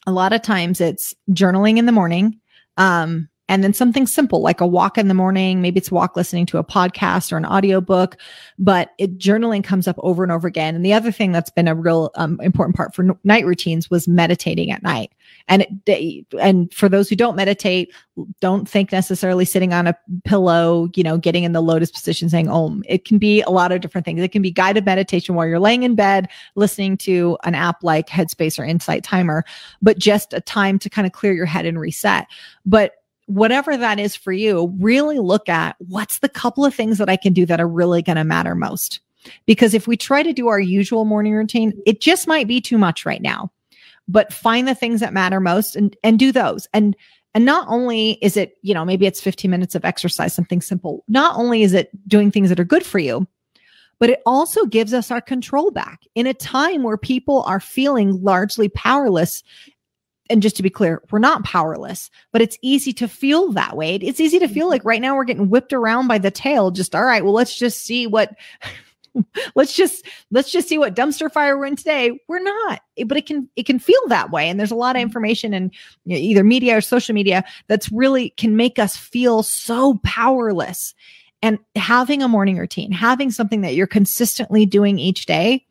a lot of times it's journaling in the morning. Um, and then something simple like a walk in the morning. Maybe it's a walk listening to a podcast or an audiobook but it, journaling comes up over and over again. And the other thing that's been a real um, important part for n- night routines was meditating at night. And it, and for those who don't meditate don't think necessarily sitting on a pillow you know getting in the lotus position saying om it can be a lot of different things. It can be guided meditation while you're laying in bed listening to an app like headspace or insight timer but just a time to kind of clear your head and reset. But whatever that is for you, really look at what's the couple of things that I can do that are really going to matter most. Because if we try to do our usual morning routine, it just might be too much right now. But find the things that matter most and and do those. And and not only is it, you know, maybe it's 15 minutes of exercise, something simple. Not only is it doing things that are good for you, but it also gives us our control back in a time where people are feeling largely powerless and just to be clear, we're not powerless, but it's easy to feel that way. It's easy to feel mm-hmm. like right now we're getting whipped around by the tail. Just all right, well, let's just see what let's just let's just see what dumpster fire we're in today. We're not, eh, but it can it can feel that way. And there's a lot of mm-hmm. information in either media or social media that's really can make us feel so powerless. And having a morning routine, having something that you're consistently doing each day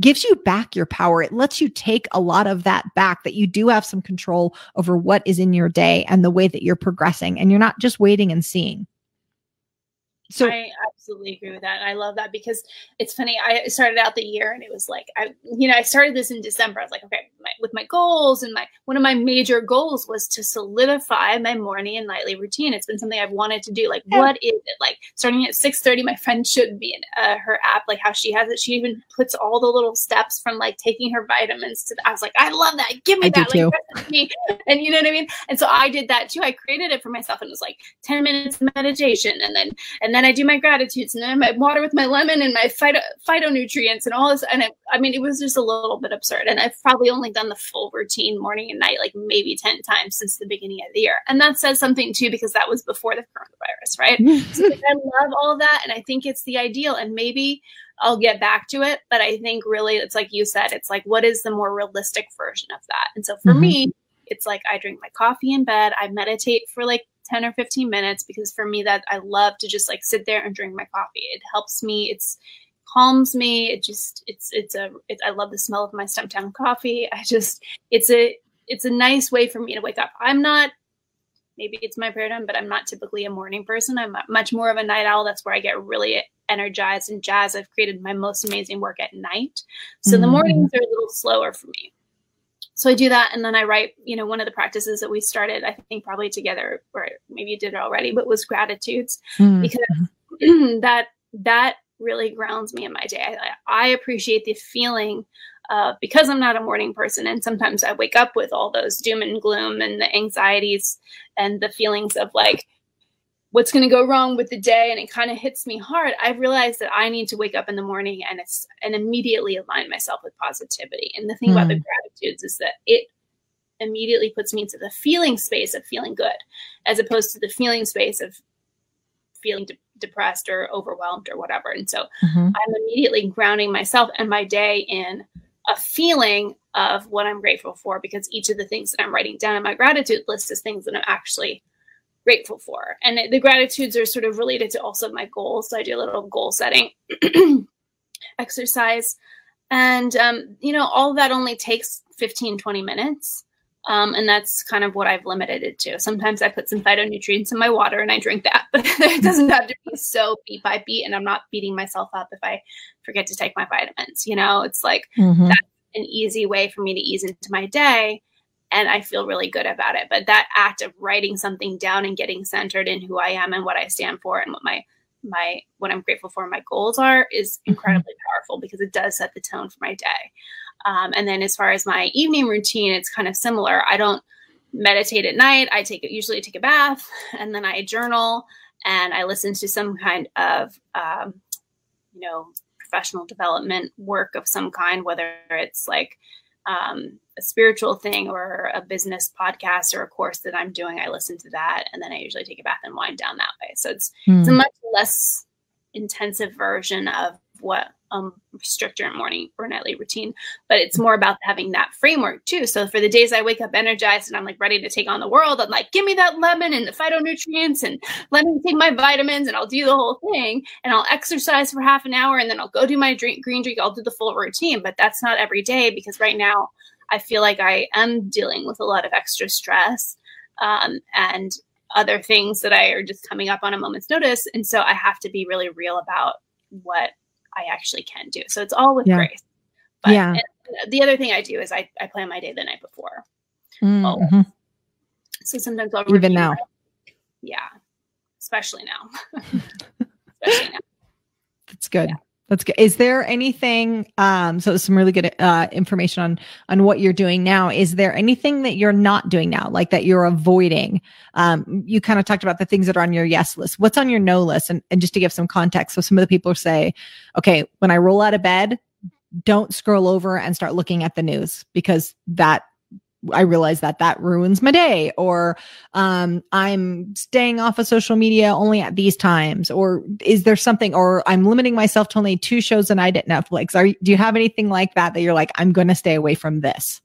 gives you back your power. It lets you take a lot of that back that you do have some control over what is in your day and the way that you're progressing and you're not just waiting and seeing. So I absolutely agree with that. And I love that because it's funny. I started out the year and it was like I, you know, I started this in December. I was like, okay, my, with my goals and my one of my major goals was to solidify my morning and nightly routine. It's been something I've wanted to do. Like, yeah. what is it? Like starting at six thirty. My friend showed me in uh, her app like how she has it. She even puts all the little steps from like taking her vitamins to. The, I was like, I love that. Give me I that. Like, me. And you know what I mean. And so I did that too. I created it for myself and it was like ten minutes of meditation and then and then then I do my gratitudes and then I water with my lemon and my phyto, phytonutrients and all this. And it, I mean, it was just a little bit absurd. And I've probably only done the full routine morning and night, like maybe 10 times since the beginning of the year. And that says something too, because that was before the coronavirus, right? so I love all of that. And I think it's the ideal. And maybe I'll get back to it. But I think really it's like you said, it's like, what is the more realistic version of that? And so for mm-hmm. me, it's like I drink my coffee in bed, I meditate for like 10 or 15 minutes because for me that I love to just like sit there and drink my coffee. It helps me. It's calms me. It just it's it's a it, I love the smell of my Stumptown coffee. I just it's a it's a nice way for me to wake up. I'm not maybe it's my paradigm, but I'm not typically a morning person. I'm much more of a night owl. That's where I get really energized and jazz. I've created my most amazing work at night. So mm-hmm. the mornings are a little slower for me so I do that, and then I write. You know, one of the practices that we started, I think probably together, or maybe you did it already, but was gratitudes mm-hmm. because that that really grounds me in my day. I, I appreciate the feeling uh, because I'm not a morning person, and sometimes I wake up with all those doom and gloom and the anxieties and the feelings of like what's going to go wrong with the day and it kind of hits me hard I've realized that i need to wake up in the morning and it's and immediately align myself with positivity and the thing mm. about the hmm. gratitudes is that it immediately puts me into the feeling space of feeling good as opposed to the feeling space of feeling de- depressed or overwhelmed or whatever and so mm-hmm. i'm immediately grounding myself and my day in a feeling of what i'm grateful for because each of the things that i'm writing down in my gratitude list is things that i'm actually grateful for. And it, the gratitudes are sort of related to also my goals. So I do a little goal setting exercise. And, um, you know, all that only takes 15, 20 minutes. Um, and that's kind of what I've limited it to. Sometimes I put some phytonutrients in my water and I drink that, but it doesn't have to be so beat by beat. And I'm not beating myself up if I forget to take my vitamins. You know, it's like mm-hmm. that's an easy way for me to ease into my day and I feel really good about it. But that act of writing something down and getting centered in who I am and what I stand for and what my my what I'm grateful for and my goals are is mm-hmm. incredibly powerful because it does set the tone for my day. Um, and then as far as my evening routine, it's kind of similar. I don't meditate at night. I take usually take a bath and then I journal and I listen to some kind of um, you know professional development work of some kind, whether it's like um, a spiritual thing or a business podcast or a course that I'm doing. I listen to that and then I usually take a bath and wind down that way. So it's mm. it's a hmm. much less intensive version of what um stricter morning or nightly routine but it's more about having that framework too so for the days i wake up energized and i'm like ready to take on the world i'm like give me that lemon and the phytonutrients and let me take my vitamins and i'll do the whole thing and i'll exercise for half an hour and then i'll go do my drink green drink i'll do the full routine but that's not every day because right now i feel like i am dealing with a lot of extra stress um, and other things that i are just coming up on a moment's notice and so i have to be really real about what I actually can do. So it's all with yeah. grace. But, yeah. The other thing I do is I, I plan my day the night before. Mm-hmm. So sometimes I'll even now. Yeah, especially now. especially now. That's good. Yeah. That's good. Is there anything? Um, so some really good uh, information on on what you're doing now. Is there anything that you're not doing now, like that you're avoiding? Um, you kind of talked about the things that are on your yes list. What's on your no list? And, and just to give some context, so some of the people say, okay, when I roll out of bed, don't scroll over and start looking at the news because that I realize that that ruins my day or um I'm staying off of social media only at these times or is there something or I'm limiting myself to only two shows a night at Netflix. Are do you have anything like that that you're like I'm going to stay away from this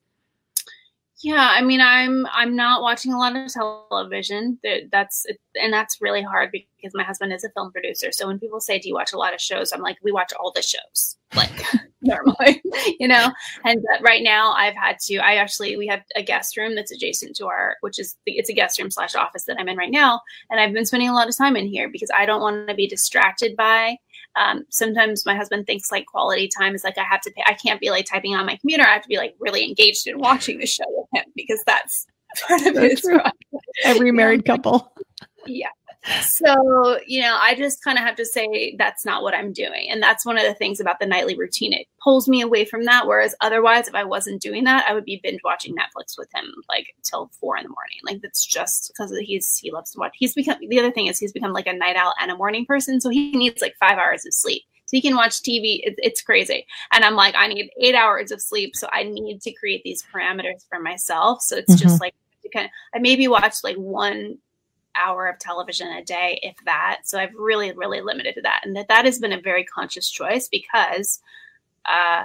yeah, I mean, I'm I'm not watching a lot of television. That's and that's really hard because my husband is a film producer. So when people say, "Do you watch a lot of shows?" I'm like, "We watch all the shows, like normally, you know." And right now, I've had to. I actually we have a guest room that's adjacent to our, which is it's a guest room slash office that I'm in right now, and I've been spending a lot of time in here because I don't want to be distracted by um, sometimes my husband thinks like quality time is like I have to pay. I can't be like typing on my computer. I have to be like really engaged in watching the show with him because that's part of it. Every married couple. Yeah. So, you know, I just kind of have to say that's not what I'm doing. And that's one of the things about the nightly routine. It pulls me away from that. Whereas otherwise, if I wasn't doing that, I would be binge watching Netflix with him like till four in the morning. Like that's just because he's, he loves to watch. He's become, the other thing is he's become like a night owl and a morning person. So he needs like five hours of sleep. So he can watch TV. It, it's crazy. And I'm like, I need eight hours of sleep. So I need to create these parameters for myself. So it's mm-hmm. just like, I maybe watch like one hour of television a day, if that. So I've really, really limited to that. And that, that has been a very conscious choice because uh,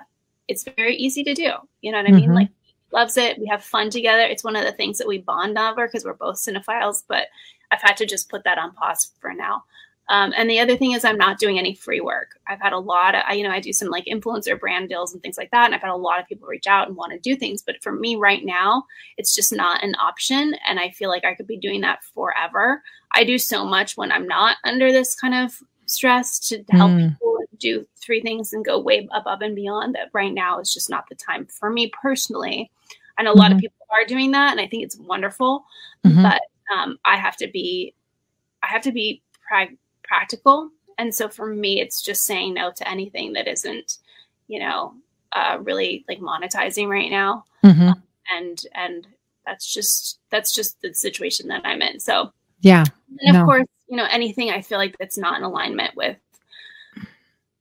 it's very easy to do. You know what I mean? Mm-hmm. Like, loves it. We have fun together. It's one of the things that we bond over because we're both cinephiles, but I've had to just put that on pause for now. Um, and the other thing is, I'm not doing any free work. I've had a lot of, you know, I do some like influencer brand deals and things like that. And I've had a lot of people reach out and want to do things. But for me right now, it's just not an option. And I feel like I could be doing that forever. I do so much when I'm not under this kind of stress to help mm. people do three things and go way above and beyond that right now is just not the time for me personally. And a mm-hmm. lot of mm-hmm. people are doing that and I think it's wonderful, mm-hmm. but um, I have to be, I have to be pragmatic practical. And so for me, it's just saying no to anything that isn't, you know, uh, really like monetizing right now. Mm-hmm. Um, and and that's just that's just the situation that I'm in. So yeah, and of no. course, you know, anything I feel like that's not in alignment with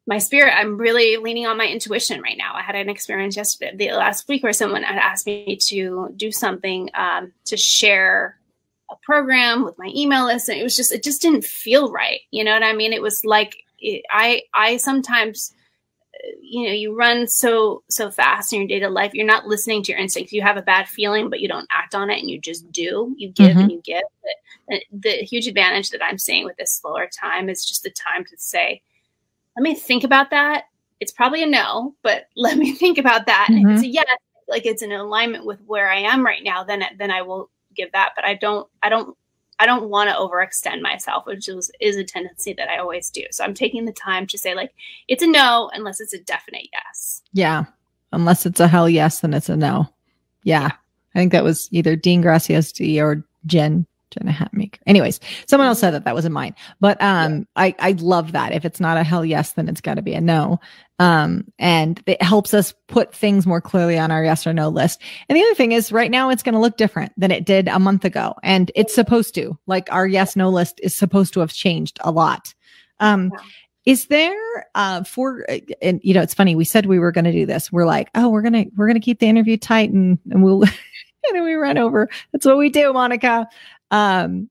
my spirit, I'm really leaning on my intuition right now. I had an experience yesterday, the last week, where someone had asked me to do something um, to share a program with my email list and it was just it just didn't feel right you know what i mean? It was like it, i i sometimes uh, you know you run so so fast in your day-to life you're not listening to your instincts. You have a bad feeling but you don't act on it and you just do. You give mm-hmm. and you give. But the huge advantage that i'm seeing with this slower time is just the time to say let me think about that. It's probably a no but let me think about that. Mm-hmm. and if it's a yes like it's in alignment with where i am right now then then i will give that, but I don't, I don't, I don't want to overextend myself, which is, is a tendency that I always do. So I'm taking the time to say like, it's a no, unless it's a definite yes. Yeah. Unless it's a hell yes, then it's a no. Yeah. yeah. I think that was either Dean Graziosi or Jen and a Hatmaker. Anyways, someone else said that that wasn't mine, but um, yeah. I I love that. If it's not a hell yes, then it's got to be a no. Um, and it helps us put things more clearly on our yes or no list. And the other thing is, right now it's going to look different than it did a month ago, and it's supposed to. Like our yes no list is supposed to have changed a lot. Um, yeah. Is there uh for and you know it's funny we said we were going to do this we're like oh we're gonna we're gonna keep the interview tight and and we'll and then we run over. That's what we do, Monica. Um,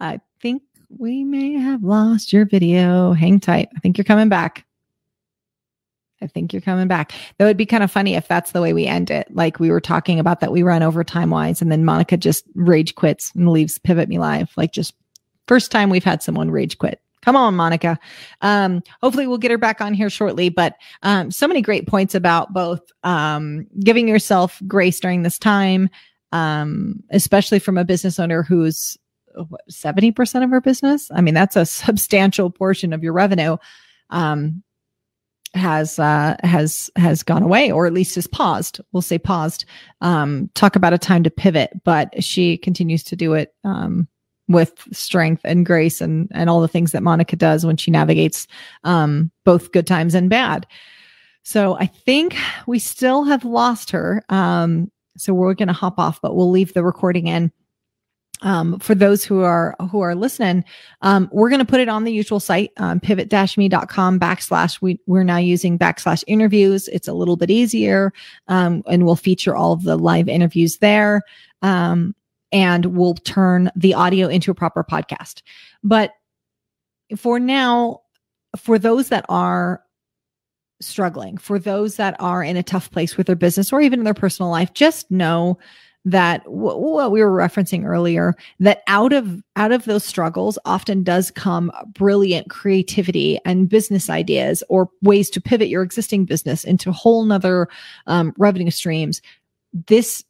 I think we may have lost your video. Hang tight. I think you're coming back. I think you're coming back. That would be kind of funny if that's the way we end it. Like we were talking about that we run over time wise and then Monica just rage quits and leaves Pivot Me Live. Like just first time we've had someone rage quit. Come on, Monica. Um, hopefully we'll get her back on here shortly. But um, so many great points about both um, giving yourself grace during this time, um, especially from a business owner who's seventy percent of her business. I mean, that's a substantial portion of your revenue. Um, has uh, has has gone away, or at least is paused. We'll say paused. Um, talk about a time to pivot, but she continues to do it um, with strength and grace and and all the things that Monica does when she navigates um, both good times and bad. So I think we still have lost her. Um, so we're going to hop off, but we'll leave the recording in. Um, for those who are who are listening, um, we're going to put it on the usual site, um, pivot-me.com backslash. We we're now using backslash interviews. It's a little bit easier, um, and we'll feature all of the live interviews there. Um, and we'll turn the audio into a proper podcast. But for now, for those that are struggling, for those that are in a tough place with their business or even in their personal life, just know that w- what we were referencing earlier that out of out of those struggles often does come brilliant creativity and business ideas or ways to pivot your existing business into whole nother um, revenue streams. This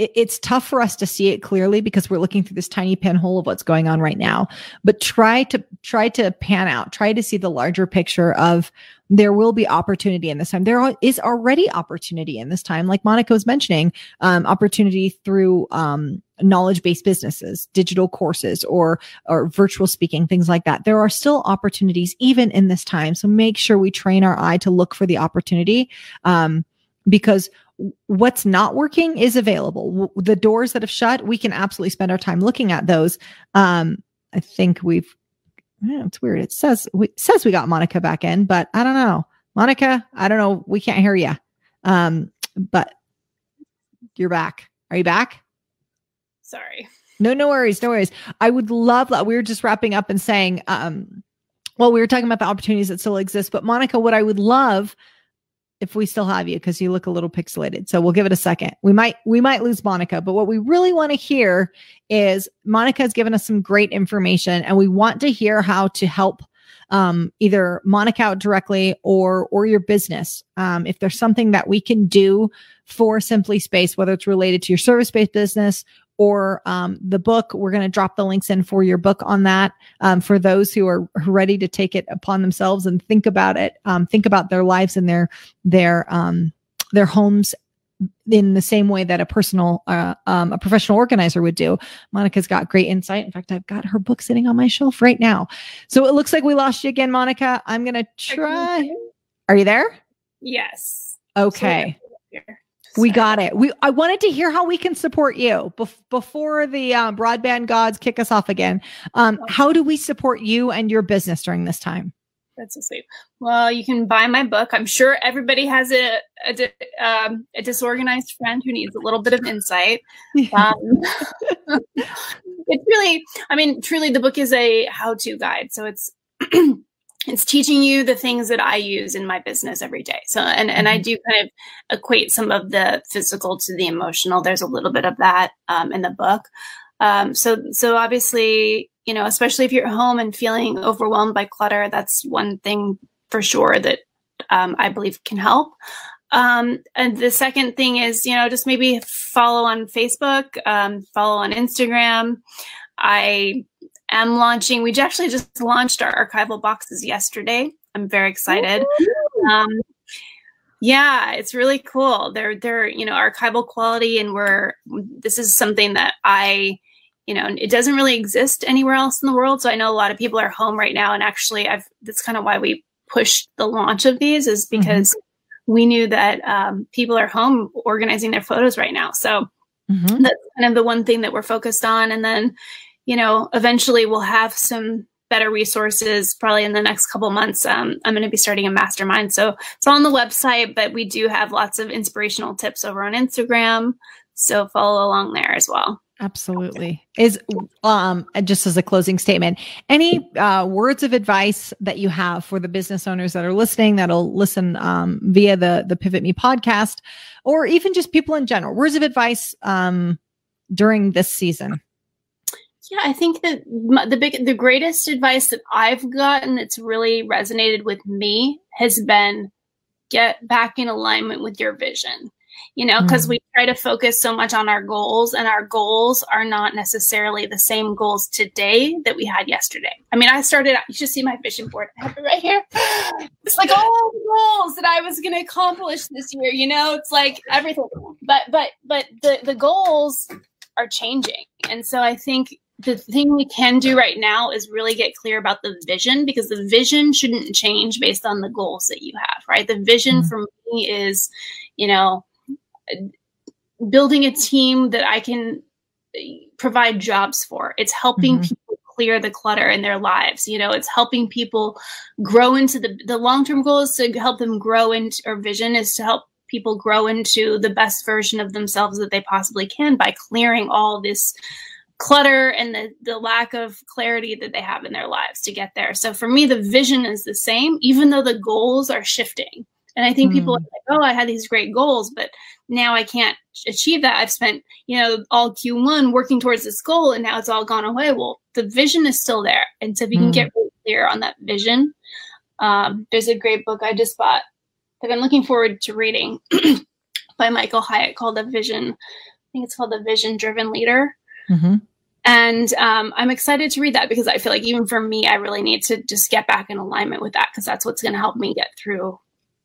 it, it's tough for us to see it clearly because we're looking through this tiny pinhole of what's going on right now. But try to try to pan out, try to see the larger picture of there will be opportunity in this time. There is already opportunity in this time, like Monica was mentioning, um, opportunity through um, knowledge-based businesses, digital courses, or or virtual speaking, things like that. There are still opportunities even in this time. So make sure we train our eye to look for the opportunity, um, because what's not working is available. The doors that have shut, we can absolutely spend our time looking at those. Um, I think we've, yeah, it's weird. It says, we, says we got Monica back in, but I don't know. Monica, I don't know. We can't hear you. Um, but you're back. Are you back? Sorry. No, no worries. No worries. I would love, that. we were just wrapping up and saying, um, well, we were talking about the opportunities that still exist, but Monica, what I would love if we still have you because you look a little pixelated. So we'll give it a second. We might we might lose Monica, but what we really want to hear is Monica has given us some great information and we want to hear how to help um, either Monica out directly or or your business. Um, if there's something that we can do for Simply Spaced, whether it's related to your service based business or um, the book. We're going to drop the links in for your book on that um, for those who are ready to take it upon themselves and think about it, um, think about their lives and their their um, their homes in the same way that a personal uh, um, a professional organizer would do. Monica's got great insight. In fact i've got her book sitting on my shelf right now. So it looks like we lost you again monica. I'm gonna try. are you there? Yes. Okay we got it. We I wanted to hear how we can support you bef- before the uh, broadband gods kick us off again. Um, how do we support you and your business during this time? That's so sweet. Well, you can buy my book. I'm sure everybody has a a, um, a disorganized friend who needs a little bit of insight. Um, it's really, I mean, truly, the book is a how-to guide. So it's it's teaching you the things that I use in my business every day. So, and, and I mm-hmm. do kind of equate some of the physical to the emotional. There's a little bit of that um, in the book. Um, so, so obviously, you know, especially if you're at home and feeling overwhelmed by clutter, that's one thing for sure that um, I believe can help. Um, and the second thing is, you know, just maybe follow on Facebook, um, follow on Instagram. I am launching. We actually just launched our archival boxes yesterday. I'm very excited. Um, yeah, it's really cool. They're they're you know archival quality, and we're this is something that I you know, it doesn't really exist anywhere else in the world. So I know a lot of people are home right now. And actually, I've, that's kind of why we pushed the launch of these is mm-hmm. because mm-hmm. we knew that um, people are home organizing their photos right now. So mm-hmm. that's kind of the one thing that we're focused on. And then, you know, eventually we'll have some better resources probably in the next couple months. Um, I'm going to be starting a mastermind. So it's on the website, but we do have lots of inspirational tips over on Instagram. So follow along there as well. Absolutely. Is um just as a closing statement, any uh, words of advice that you have for the business owners that are listening that'll listen um, via the the Pivot Me podcast, or even just people in general? Words of advice um, during this season. Yeah, I think that the big, the greatest advice that I've gotten that's really resonated with me has been get back in alignment with your vision you know, because mm. we try to focus so much on our goals, and our goals are not necessarily the same goals today that we had yesterday. I mean, I started out, you should see my vision board. I have it right here. It's like all the goals that I was going to accomplish this year, you know, it's like everything. But, but, but the, the goals are changing. And so I think the thing we can do right now is really get clear about the vision because the vision shouldn't change based on the goals that you have, right? The vision mm-hmm. for me is, you know, building a team that I can provide jobs for. It's helping mm-hmm. people clear the clutter in their lives. You know, it's helping people grow into the the long term goal is to help them grow into or vision is to help people grow into the best version of themselves that they possibly can by clearing all this clutter and the, the lack of clarity that they have in their lives to get there. So for me, the vision is the same, even though the goals are shifting. And I think mm. people are like, oh, I had these great goals, but now I can't achieve that. I've spent, you know, all Q1 working towards this goal and now it's all gone away. Well, the vision is still there. And so if you mm. can get really clear on that vision, um, there's a great book I just bought that I'm looking forward to reading by Michael Hyatt called The Vision. I think it's called The Vision Driven Leader. Mm-hmm. And um, I'm excited to read that because I feel like even for me, I really need to just get back in alignment with that because that's what's going to help me get through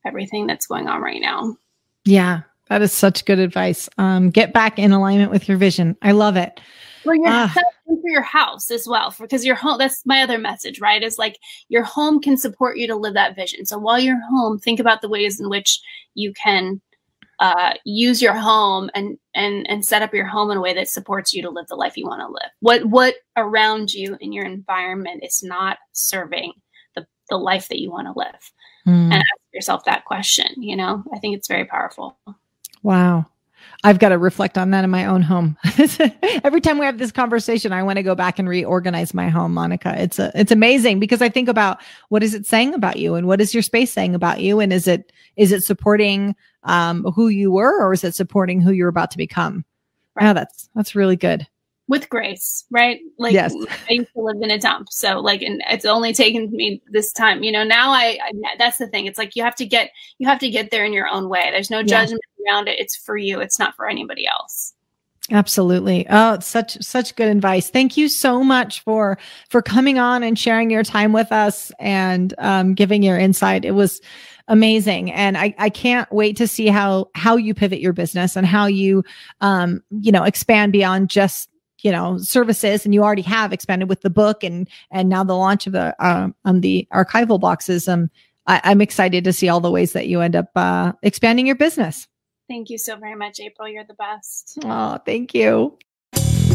everything that's going on right now. Yeah, that is such good advice. Um, get back in alignment with your vision. I love it. For your, uh, for your house as well, because your home, that's my other message, right? Is like your home can support you to live that vision. So while you're home, think about the ways in which you can uh, use your home and and and set up your home in a way that supports you to live the life you want to live. What what around you in your environment is not serving the the life that you want to live, mm. and ask yourself that question. You know, I think it's very powerful. Wow. I've got to reflect on that in my own home. Every time we have this conversation, I want to go back and reorganize my home, Monica. It's a, it's amazing because I think about what is it saying about you and what is your space saying about you? And is it, is it supporting, um, who you were or is it supporting who you're about to become? Right. Oh, that's, that's really good with grace, right? Like yes. I used to live in a dump. So like, and it's only taken me this time, you know, now I, I, that's the thing. It's like, you have to get, you have to get there in your own way. There's no judgment yeah. around it. It's for you. It's not for anybody else. Absolutely. Oh, such such good advice. Thank you so much for for coming on and sharing your time with us and um, giving your insight. It was amazing, and I I can't wait to see how how you pivot your business and how you um you know expand beyond just you know services. And you already have expanded with the book and and now the launch of the um on the archival boxes. Um I, am excited to see all the ways that you end up uh, expanding your business. Thank you so very much april. You're the best. Oh thank you